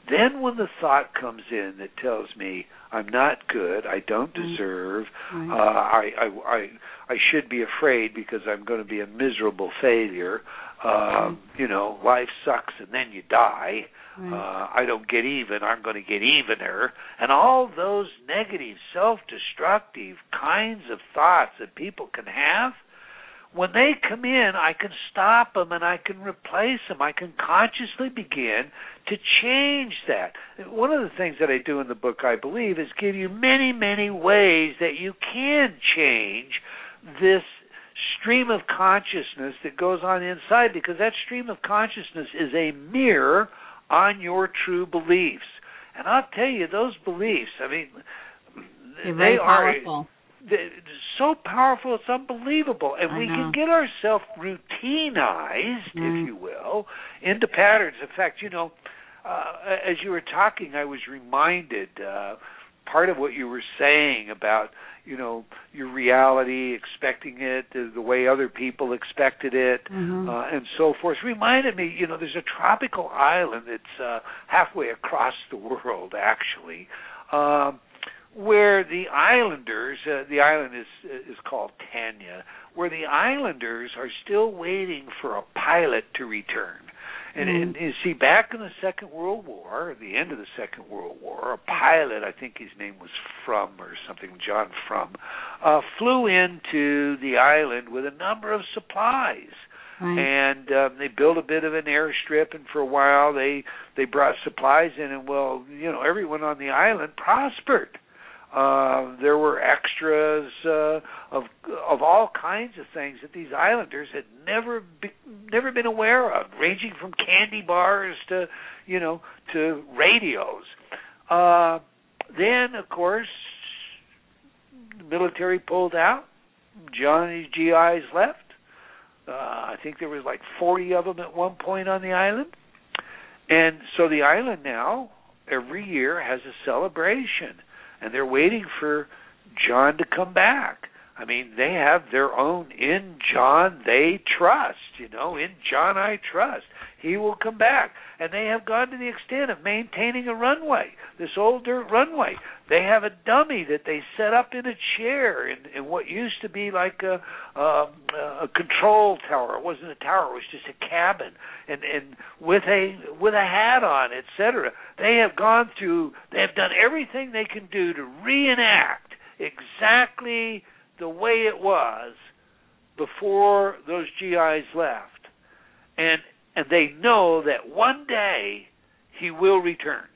then when the thought comes in that tells me I'm not good, I don't Mm. deserve, uh, I, I I I should be afraid because I'm going to be a miserable failure. Um, you know, life sucks and then you die. Right. Uh, I don't get even. I'm going to get evener, and all those negative, self-destructive kinds of thoughts that people can have. When they come in, I can stop them and I can replace them. I can consciously begin to change that. One of the things that I do in the book, I believe, is give you many, many ways that you can change this stream of consciousness that goes on inside because that stream of consciousness is a mirror on your true beliefs. And I'll tell you, those beliefs, I mean, They're they are powerful. so powerful, it's unbelievable. And I we know. can get ourselves routinized, Mm. if you will, into patterns. In fact, you know, uh, as you were talking, I was reminded uh, part of what you were saying about you know your reality, expecting it the, the way other people expected it, Mhm. uh, and so forth. Reminded me, you know, there's a tropical island that's uh, halfway across the world, actually. Um, where the islanders, uh, the island is is called Tanna, where the islanders are still waiting for a pilot to return. And, Mhm. and you see, back in the Second World War, the end of the Second World War, a pilot, I think his name was Frum or something, John Frum, uh, flew into the island with a number of supplies. Right. And um, they built a bit of an airstrip, and for a while they they brought supplies in, and well, you know, everyone on the island prospered. Uh, there were extras uh, of of all kinds of things that these islanders had never be, never been aware of, ranging from candy bars to you know to radios. Uh, then, of course, the military pulled out. Johnny's GIs left. Uh, I think there was like 40 of them at one point on the island, and so the island now every year has a celebration and they're waiting for John to come back. I mean, they have their own in John they trust, you know, in John I trust. He will come back. And they have gone to the extent of maintaining a runway, this old dirt runway. They have a dummy that they set up in a chair in, in what used to be like a, a a control tower. It wasn't a tower; it was just a cabin, and and with a with a hat on, etc. They have gone through. They have done everything they can do to reenact exactly the way it was before those GIs left, and and they know that one day he will return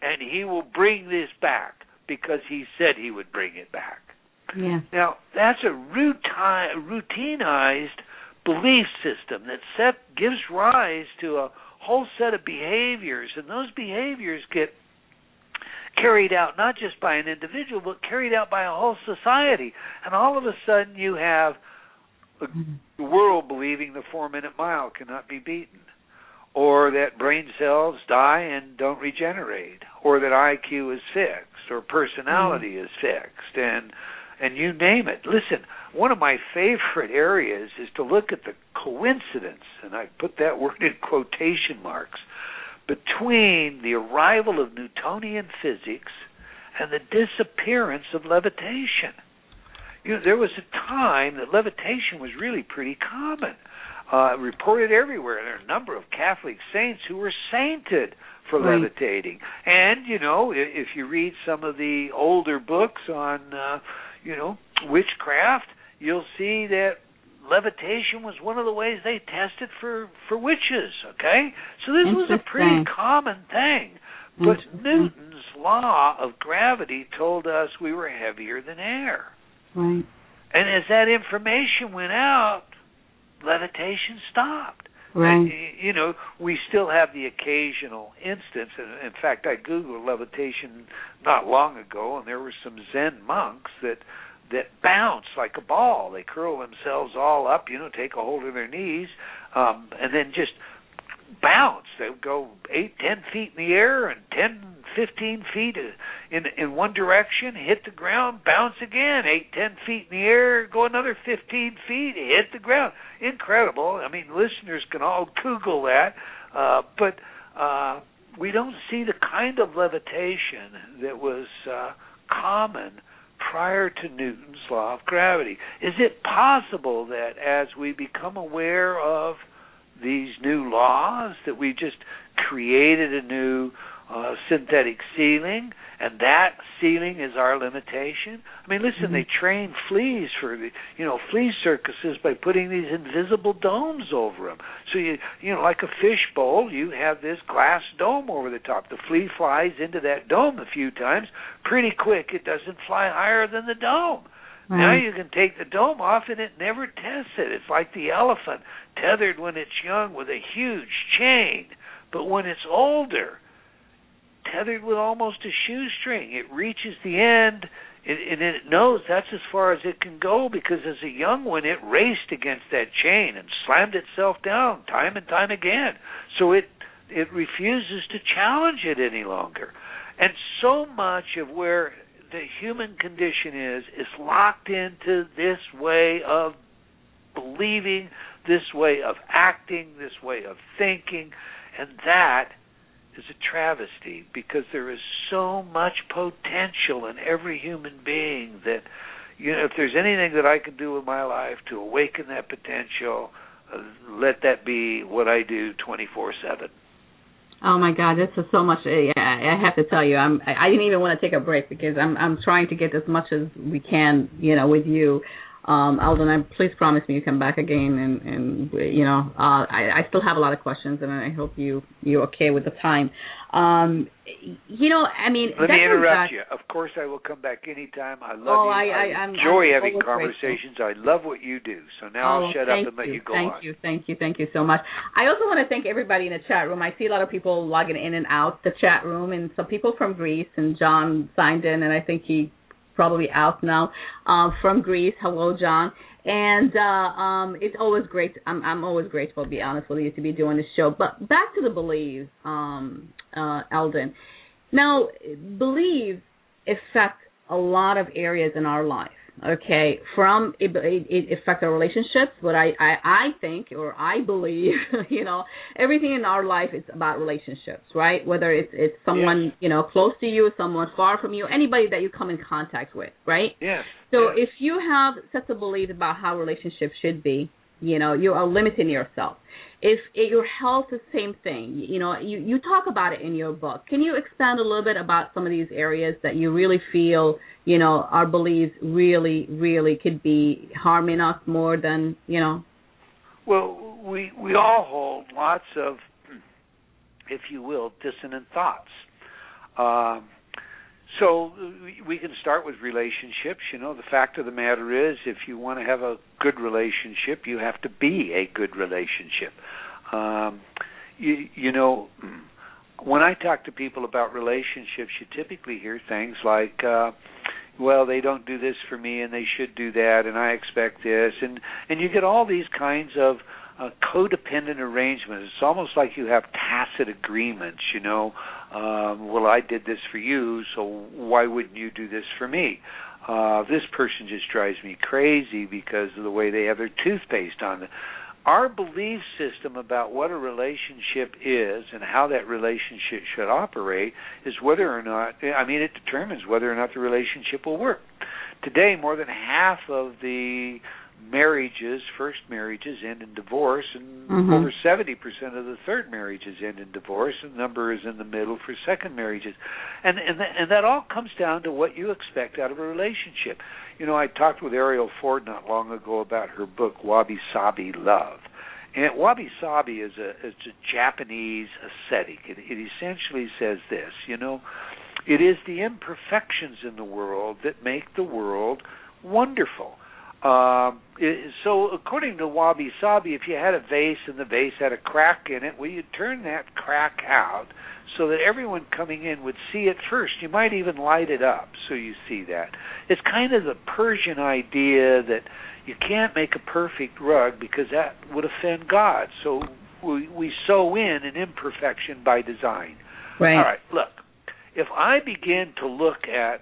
and he will bring this back because he said he would bring it back. Yeah. Now, that's a routine, routinized belief system that set gives rise to a whole set of behaviors and those behaviors get carried out not just by an individual but carried out by a whole society and all of a sudden you have the world believing the four minute mile cannot be beaten, or that brain cells die and don't regenerate, or that IQ is fixed, or personality mm. is fixed, and and you name it. Listen, one of my favorite areas is to look at the coincidence, and I put that word in quotation marks, between the arrival of Newtonian physics and the disappearance of levitation you know, there was a time that levitation was really pretty common, uh, reported everywhere. There are a number of Catholic saints who were sainted for right. levitating, and you know, if you read some of the older books on, uh, you know, witchcraft, you'll see that levitation was one of the ways they tested for for witches okay? So this was a pretty common thing. But newton's law of gravity told us we were heavier than air Right. And as that information went out, levitation stopped. Right. And, you know, we still have the occasional instance. And in fact, I googled levitation not long ago, and there were some Zen monks that that bounce like a ball. They curl themselves all up, you know, take a hold of their knees, um, and then just bounce. They would go eight, ten feet in the air and ten, fifteen feet in in one direction, hit the ground, bounce again, eight, ten feet in the air, go another fifteen feet, hit the ground. Incredible. I mean, listeners can all Google that, uh, but uh, we don't see the kind of levitation that was uh, common prior to Newton's law of gravity. Is it possible that as we become aware of these new laws that we just created a new uh, synthetic ceiling, and that ceiling is our limitation. I mean, listen, mm-hmm. they train fleas for the, you know, flea circuses by putting these invisible domes over them. So you, you know, like a fish bowl, you have this glass dome over the top. The flea flies into that dome a few times. Pretty quick, it doesn't fly higher than the dome. Right. Now you can take the dome off and it never tests it. It's like the elephant tethered when it's young with a huge chain, but when it's older, tethered with almost a shoestring. It reaches the end and it knows that's as far as it can go because as a young one it raced against that chain and slammed itself down time and time again. So it it refuses to challenge it any longer. And so much of where the human condition is is locked into this way of believing, this way of acting, this way of thinking, and that is a travesty because there is so much potential in every human being that you know if there's anything that I can do with my life to awaken that potential, uh, let that be what I do 24/7. Oh my God, this is so much. Yeah, I have to tell you, I'm. I didn't even want to take a break because I'm. I'm trying to get as much as we can, you know, with you. Um, Eldon, please promise me you come back again, and and you know, uh, I, I still have a lot of questions, and I hope you you're okay with the time. Um, you know, I mean, let me interrupt you. Of course, I will come back anytime. I love oh, you. I, I, I enjoy I'm having conversations. Grateful. I love what you do. So now oh, I'll shut up and you. let you go thank on. Thank you, thank you, thank you so much. I also want to thank everybody in the chat room. I see a lot of people logging in and out the chat room, and some people from Greece. And John signed in, and I think he probably out now uh, from Greece. Hello, John. And uh, um, it's always great. I'm, I'm always grateful, to be honest with you, to be doing this show. But back to the beliefs, um, uh, Eldon. Now, beliefs affect a lot of areas in our life okay from it, it, it affect our relationships but I, I i think or i believe you know everything in our life is about relationships right whether it's it's someone yes. you know close to you someone far from you anybody that you come in contact with right yes so yes. if you have such a belief about how relationships should be you know you are limiting yourself if your health is the same thing. You know you you talk about it in your book. Can you expand a little bit about some of these areas that you really feel you know our beliefs really really could be harming us more than you know? Well we we all hold lots of if you will dissonant thoughts. Um so we can start with relationships. You know, the fact of the matter is, if you want to have a good relationship, you have to be a good relationship. Um, you, you know, when I talk to people about relationships, you typically hear things like, uh, "Well, they don't do this for me, and they should do that, and I expect this," and and you get all these kinds of uh, codependent arrangements. It's almost like you have tacit agreements, you know. Um, well, I did this for you, so why wouldn't you do this for me? Uh, this person just drives me crazy because of the way they have their toothpaste on. Our belief system about what a relationship is and how that relationship should operate is whether or not, I mean, it determines whether or not the relationship will work. Today, more than half of the marriages, first marriages, end in divorce, and mm-hmm. over 70% of the third marriages end in divorce. The number is in the middle for second marriages, and and that, and that all comes down to what you expect out of a relationship. You know, I talked with Arielle Ford not long ago about her book Wabi Sabi Love. And wabi sabi is a it's a Japanese ascetic. It, it essentially says this, you know, it is the imperfections in the world that make the world wonderful um, so according to Wabi Sabi, if you had a vase and the vase had a crack in it, well, you'd turn that crack out so that everyone coming in would see it first. You might even light it up so you see that. It's kind of the Persian idea that you can't make a perfect rug because that would offend God. So we, we sew in an imperfection by design. Right. All right, look. If I begin to look at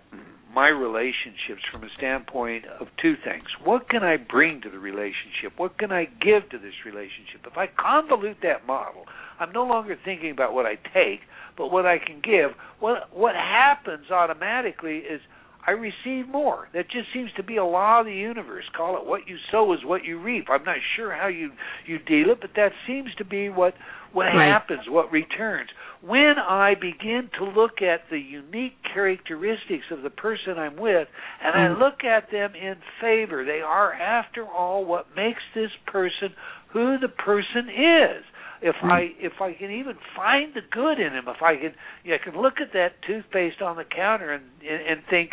my relationships from a standpoint of two things. What can I bring to the relationship? What can I give to this relationship? If I convolute that model, I'm no longer thinking about what I take, but what I can give. What what happens automatically is I receive more. That just seems to be a law of the universe. Call it what you sow is what you reap. I'm not sure how you you deal it, but that seems to be what what right. happens, what returns. When I begin to look at the unique characteristics of the person I'm with and I mm. look at them in favor, they are after all what makes this person who the person is if I if I can even find the good in him, if I can you know, I can look at that toothpaste on the counter and and, and think,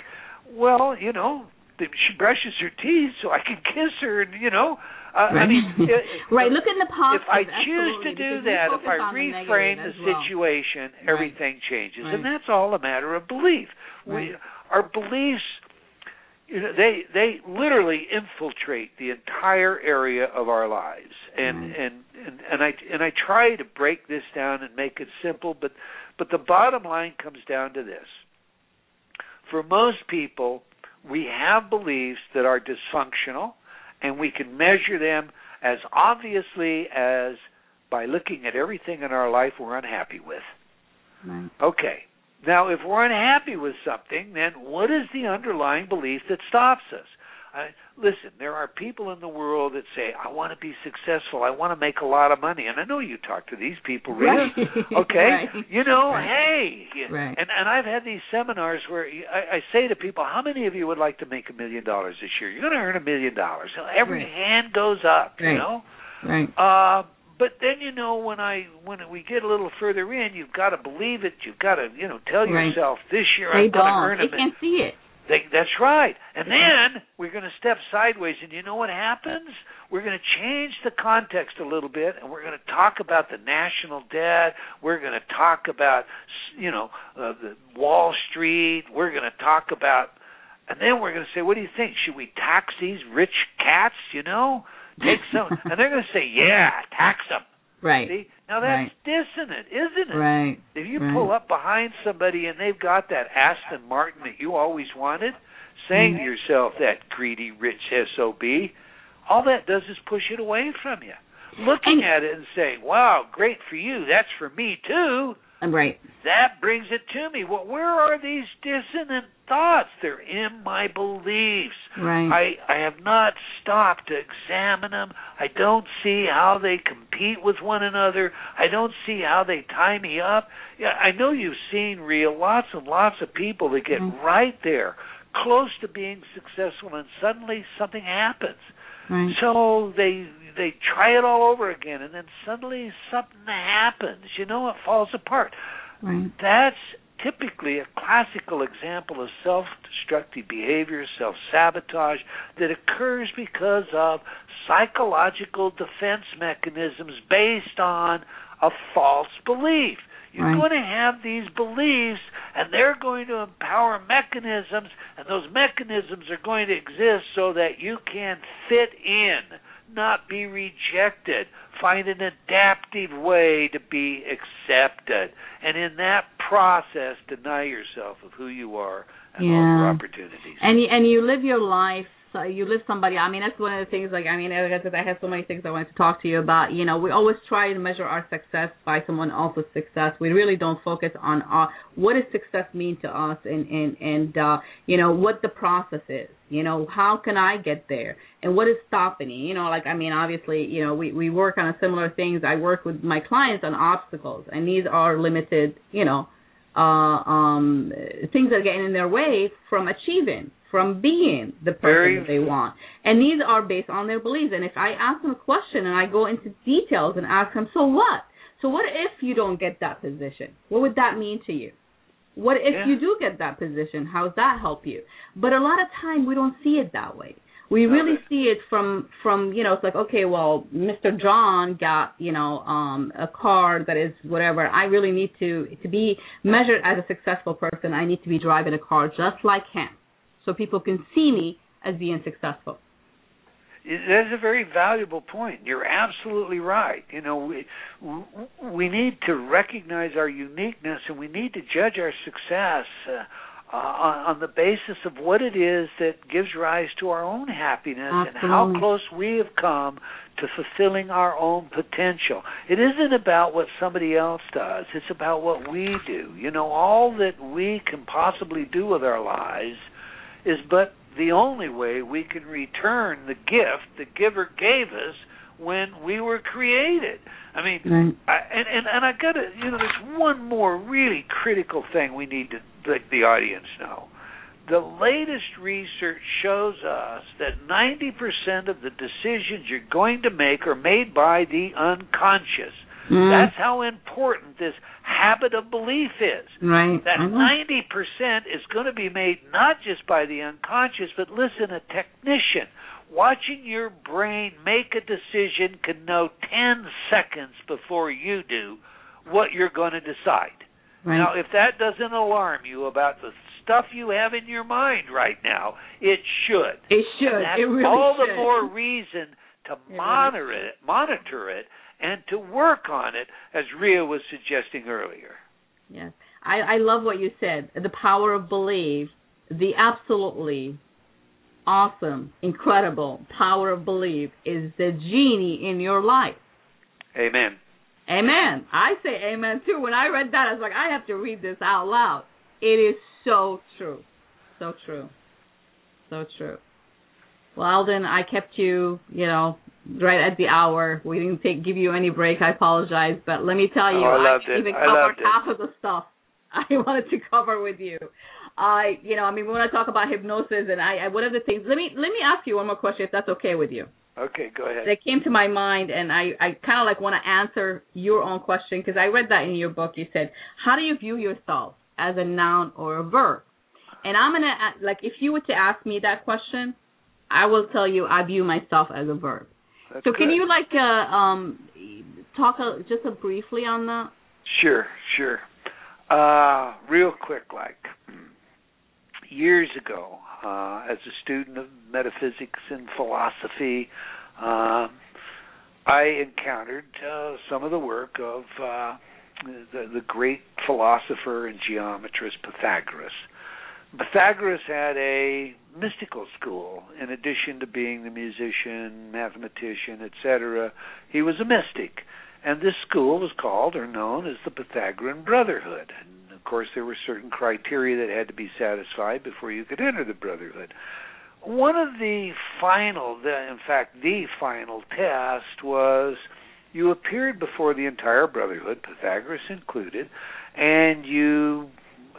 well, you know, she brushes her teeth, so I can kiss her, and you know, uh, right. I mean, it, right. Look in the positive. If I choose to do that, if I reframe the, the situation, well. everything right. changes, right. and that's all a matter of belief. We our beliefs. You know, they they literally infiltrate the entire area of our lives, and and and and I and I try to break this down and make it simple, but but the bottom line comes down to this: for most people, we have beliefs that are dysfunctional, and we can measure them as obviously as by looking at everything in our life we're unhappy with. Right. Okay. Now, if we're unhappy with something, then what is the underlying belief that stops us? I, listen, there are people in the world that say, "I want to be successful. I want to make a lot of money." And I know you talk to these people, Rhea. Right. Okay, Right. you know, Right. hey, Right. and and I've had these seminars where I, I say to people, "How many of you would like to make a million dollars this year? You're going to earn a million dollars." So Every hand goes up, you know. Right. Uh, but then you know when I when we get a little further in, you've got to believe it. You've got to you know tell yourself this year They I'm going to earn a They million. can't see it. They, that's right. And then we're going to step sideways, and you know what happens? We're going to change the context a little bit, and we're going to talk about the national debt. We're going to talk about, you know, uh, the Wall Street. We're going to talk about, and then we're going to say, what do you think? Should we tax these rich cats? You know, take some, and they're going to say, yeah, tax them. Right. See, now that's dissonant, isn't it? Right. If you Right. pull up behind somebody and they've got that Aston Martin that you always wanted, saying Mhm. to yourself, that greedy rich SOB, all that does is push it away from you. Looking And- at it and saying, wow, great for you, that's for me too, Right. that brings it to me. Well, where are these dissonant thoughts? They're in my beliefs. Right. I, I have not stopped to examine them. I don't see how they compete with one another. I don't see how they tie me up. Yeah, I know you've seen real lots and lots of people that get Mhm. right there, close to being successful, and suddenly something happens. right. So they they try it all over again, and then suddenly something happens. You know, it falls apart. Right. That's typically a classical example of self destructive behavior, self sabotage, that occurs because of psychological defense mechanisms based on a false belief. You're Right. going to have these beliefs, and they're going to empower mechanisms, and those mechanisms are going to exist so that you can fit in, not be rejected, find an adaptive way to be accepted, and in that process, deny yourself of who you are and all your Yeah. opportunities. and you, and you live your life so you live somebody i mean that's one of the things like i mean I guess I have so many things i wanted to talk to you about you know we always try to measure our success by someone else's success. We really don't focus on our what does success mean to us and and and uh you know what the process is. You know how can i get there? And what is stopping you you know like i mean obviously you know we we work on similar things. I work with my clients on obstacles and these are limited you know uh, um, things that are getting in their way from achieving, from being the person that they want. And these are based on their beliefs. And if I ask them a question and I go into details and ask them, so what? So what if you don't get that position? What would that mean to you? What if Yeah. you do get that position? How does that help you? But a lot of time we don't see it that way. We really see it from from you know it's like okay well Mr. John got you know um a car that is whatever I really need to to be measured as a successful person I need to be driving a car just like him so people can see me as being successful. That's a very valuable point. You're absolutely right. You know, we we need to recognize our uniqueness, and we need to judge our success uh, uh, on, on the basis of what it is that gives rise to our own happiness and how close we have come to fulfilling our own potential. It isn't about what somebody else does; it's about what we do. You know, all that we can possibly do with our lives is but the only way we can return the gift the giver gave us when we were created. I mean, Right. I, and and and I got to you know, there's one more really critical thing we need to let the audience know. The latest research shows us that 90% of the decisions you're going to make are made by the unconscious. Mm, That's how important this habit of belief is right. that ninety percent is going to be made not just by the unconscious, but listen, a technician watching your brain make a decision can know ten seconds before you do what you're going to decide. Right. Now, if that doesn't alarm you about the stuff you have in your mind right now, it should. it should. It really all should. the more reason to really monitor it, monitor it, and to work on it, as Rhea was suggesting earlier. Yes. I, I love what you said. The power of belief, the absolutely awesome, incredible power of belief is the genie in your life. Amen. Amen. I say amen too. When I read that, I was like, I have to read this out loud. It is so true. So true. So true. Well, Eldon, I kept you, you know, right at the hour. We didn't take give you any break. I apologize, but let me tell you, Oh, I loved I it. even I covered loved it. half of the stuff I wanted to cover with you. I, you know, I mean, when I talk about hypnosis, and I, I one of the things. Let me let me ask you one more question, if that's okay with you. Okay, go ahead. That came to my mind, and I, I kind of like want to answer your own question because I read that in your book. You said, "How do you view yourself as a noun or a verb?" And I'm gonna a- like, if you were to ask me that question, I will tell you I view myself as a verb. That's So can good. you like uh, um talk a, just a briefly on that? Sure, sure. Uh, real quick, like years ago, uh, as a student of metaphysics and philosophy, uh, I encountered uh, some of the work of uh, the, the great philosopher and geometrist Pythagoras. Pythagoras had a mystical school. In addition to being the musician, mathematician, etc., he was a mystic. And this school was called or known as the Pythagorean Brotherhood. And of course, there were certain criteria that had to be satisfied before you could enter the Brotherhood. One of the final, the, in fact, the final test was you appeared before the entire Brotherhood, Pythagoras included, and you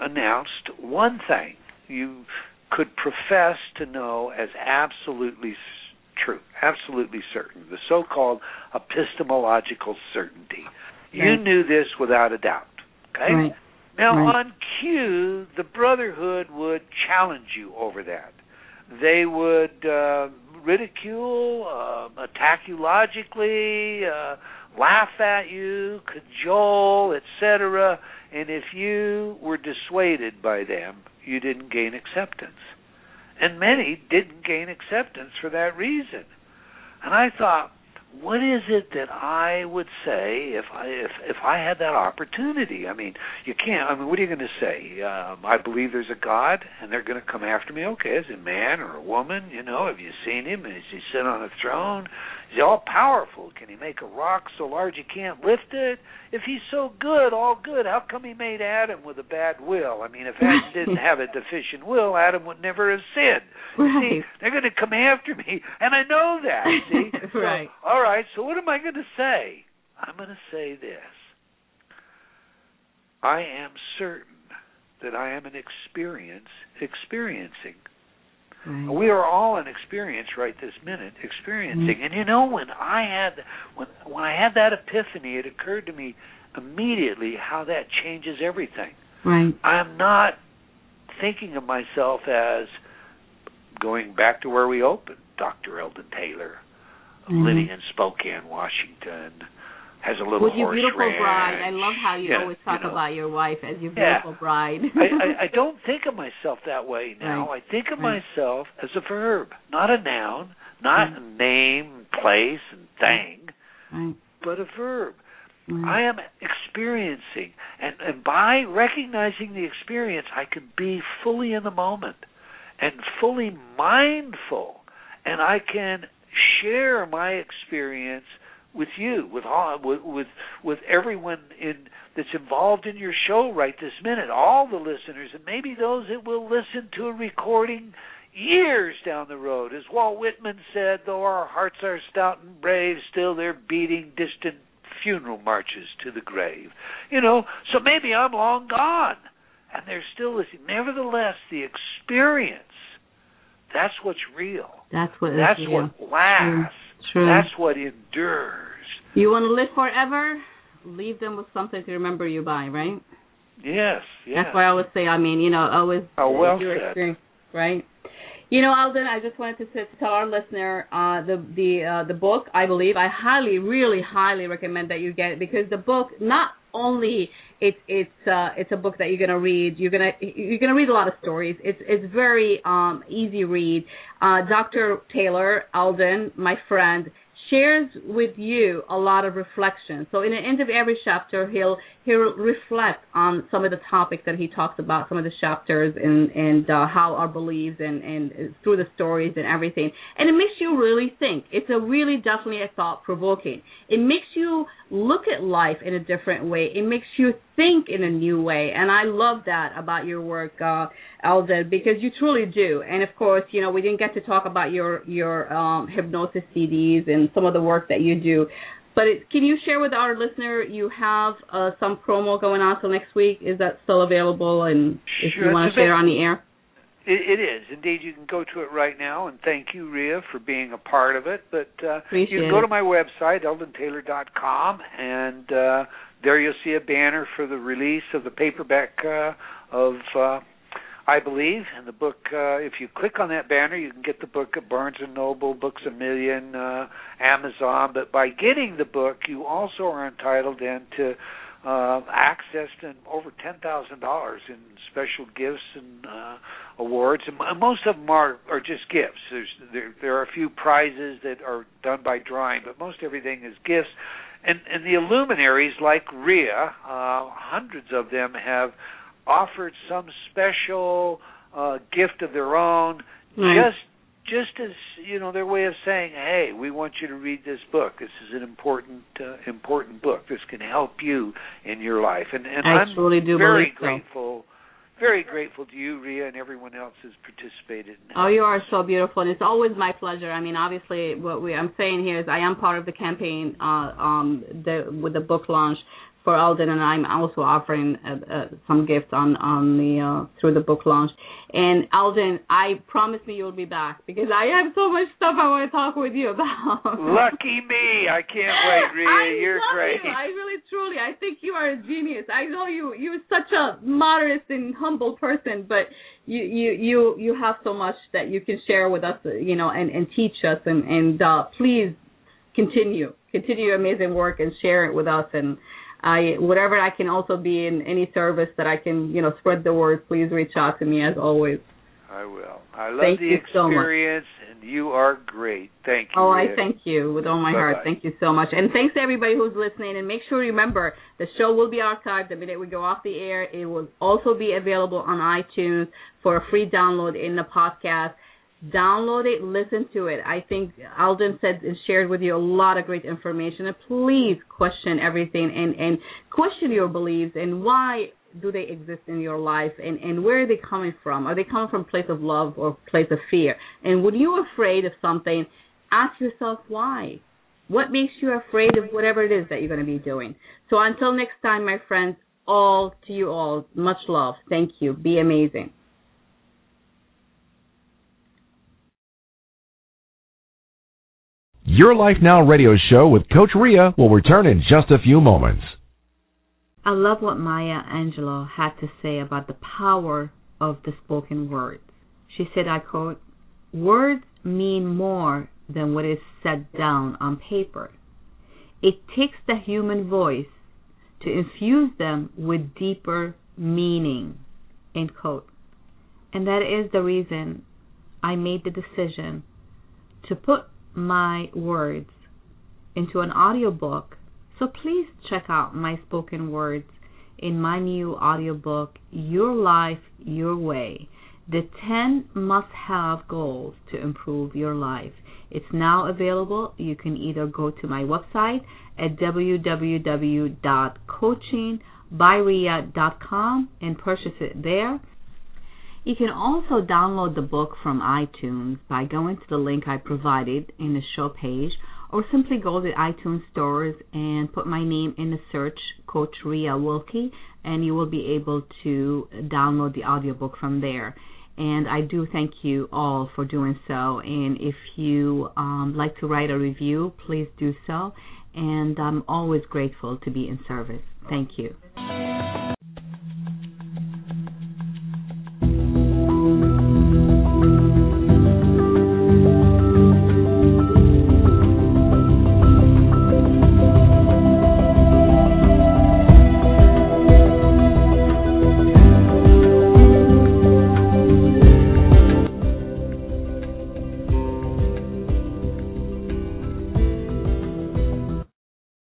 announced one thing you could profess to know as absolutely true, absolutely certain, the so called epistemological certainty. You knew this without a doubt. Okay? Right. Now, Right. on cue, the Brotherhood would challenge you over that. They would uh, ridicule, uh, attack you logically, uh, laugh at you, cajole, etc. And if you were dissuaded by them, you didn't gain acceptance. And many didn't gain acceptance for that reason. And I thought, what is it that I would say if I if if I had that opportunity? I mean, you can't. I mean, what are you going to say? Um, I believe there's a God, and they're going to come after me. Okay, is he a man or a woman? You know, have you seen him? Is he sit on a throne? Is he all powerful? Can he make a rock so large you can't lift it? If he's so good, all good, how come he made Adam with a bad will? I mean, if Adam didn't have a deficient will, Adam would never have sinned. You See, they're going to come after me, and I know that. See, So, Right. all right. So what am I going to say? I'm going to say this. I am certain that I am an experience experiencing. Right. We are all an experience right this minute, experiencing. Mm-hmm. And you know when I had when when I had that epiphany, it occurred to me immediately how that changes everything. Right. I'm not thinking of myself as going back to where we opened, Dr. Eldon Taylor, Mhm. living in Spokane, Washington, has a little With your beautiful ranch. bride, I love how you Yeah, always talk you know. about your wife as your Yeah. beautiful bride. I, I, I don't think of myself that way now. Right. I think of Right. myself as a verb, not a noun, not Right. a name, place, and thing, but a verb. I am experiencing, and, and by recognizing the experience, I can be fully in the moment and fully mindful, and I can share my experience with you, with all, with with, with everyone in that's involved in your show right this minute, all the listeners, and maybe those that will listen to a recording years down the road. As Walt Whitman said, though our hearts are stout and brave, still they're beating distant funeral marches to the grave. You know, so maybe I'm long gone, and they're still listening. Nevertheless, the experience, that's what's real. That's what. That's yeah. what lasts. True. That's what endures. You want to live forever? Leave them with something to remember you by, right? Yes, yes. That's why I always say. I mean, you know, always Oh, well your said. experience, right? You know, Eldon, I just wanted to, s- to tell our listener uh, the the uh, the book. I believe I highly, really, highly recommend that you get it because the book not only it's it's uh, it's a book that you're gonna read. You're gonna you're gonna read a lot of stories. It's it's very um, easy read. Uh, Dr. Taylor Eldon, my friend, shares with you a lot of reflection. So in the end of every chapter, he'll he'll reflect on some of the topics that he talks about, some of the chapters, and and uh, how our beliefs and and through the stories and everything. And it makes you really think. It's a really definitely a thought provoking. It makes you look at life in a different way. It makes you think in a new way. And I love that about your work, uh, because you truly do. And of course, you know, we didn't get to talk about your your um, hypnosis CDs and some of the work that you do. But it, can you share with our listener you have uh, some promo going on till next week? Is that still available? And if Sure, you want to share on the air, It, it is indeed. You can go to it right now, and thank you, Ria, for being a part of it. But uh, Appreciate you can go to my website, eldontaylor.com, and uh, there you'll see a banner for the release of the paperback uh, of uh, I Believe, and the book. Uh, if you click on that banner, you can get the book at Barnes and Noble, Books a Million, uh, Amazon. But by getting the book, you also are entitled then to uh, access to over ten thousand dollars in special gifts and uh, awards, and most of them are are just gifts. There's there there are a few prizes that are done by drawing, but most everything is gifts. And and the illuminaries like Ria, uh, hundreds of them have offered some special uh, gift of their own, Right. just just as you know their way of saying, "Hey, we want you to read this book. This is an important uh, important book. This can help you in your life." And and I am truly do very believe so. grateful, very grateful to you, Ria, and everyone else who's participated. In Oh, you are so beautiful, and it's always my pleasure. I mean, obviously, what we I'm saying here is I am part of the campaign uh, um, the, with the book launch for Eldon, and I'm also offering uh, uh, some gifts on on the uh, through the book launch. And Eldon, I promise me you'll be back because I have so much stuff I want to talk with you about. Lucky me! I can't wait, Ria. I You're love great. You. I really, truly, I think you are a genius. I know you. You're such a modest and humble person, but you, you, you, you have so much that you can share with us, you know, and and teach us. And and uh, please continue, continue your amazing work and share it with us. And I, whatever I can also be in any service that I can, you know, spread the word. Please reach out to me as always. I will. I love Thank the you so experience, and you are great. Thank you. Oh, I thank you with all my heart. Bye-bye. Thank you so much. And thanks to everybody who's listening. And make sure you remember the show will be archived the minute we go off the air. It will also be available on iTunes for a free download in the podcast. Download it, listen to it. I think Eldon said and shared with you a lot of great information. And please question everything and, and question your beliefs and why do they exist in your life and, and where are they coming from? Are they coming from place of love or place of fear? And when you're afraid of something, ask yourself why. What makes you afraid of whatever it is that you're going to be doing? So until next time, my friends, all to you all, much love. Thank you. Be amazing. Your Life Now radio show with Coach Ria will return in just a few moments. I love what Maya Angelou had to say about the power of the spoken words. She said, I quote, Words mean more than what is set down on paper. It takes the human voice to infuse them with deeper meaning. End quote. And that is the reason I made the decision to put my words into an audiobook. So please check out my spoken words in my new audiobook, Your Life, Your Way. The 10 must have goals to improve your life. It's now available. You can either go to my website at www.coachingbyria.com and purchase it there. You can also download the book from iTunes by going to the link I provided in the show page or simply go to iTunes stores and put my name in the search, Coach Ria Wilkie, and you will be able to download the audiobook from there. And I do thank you all for doing so. And if you um, like to write a review, please do so. And I'm always grateful to be in service. Thank you.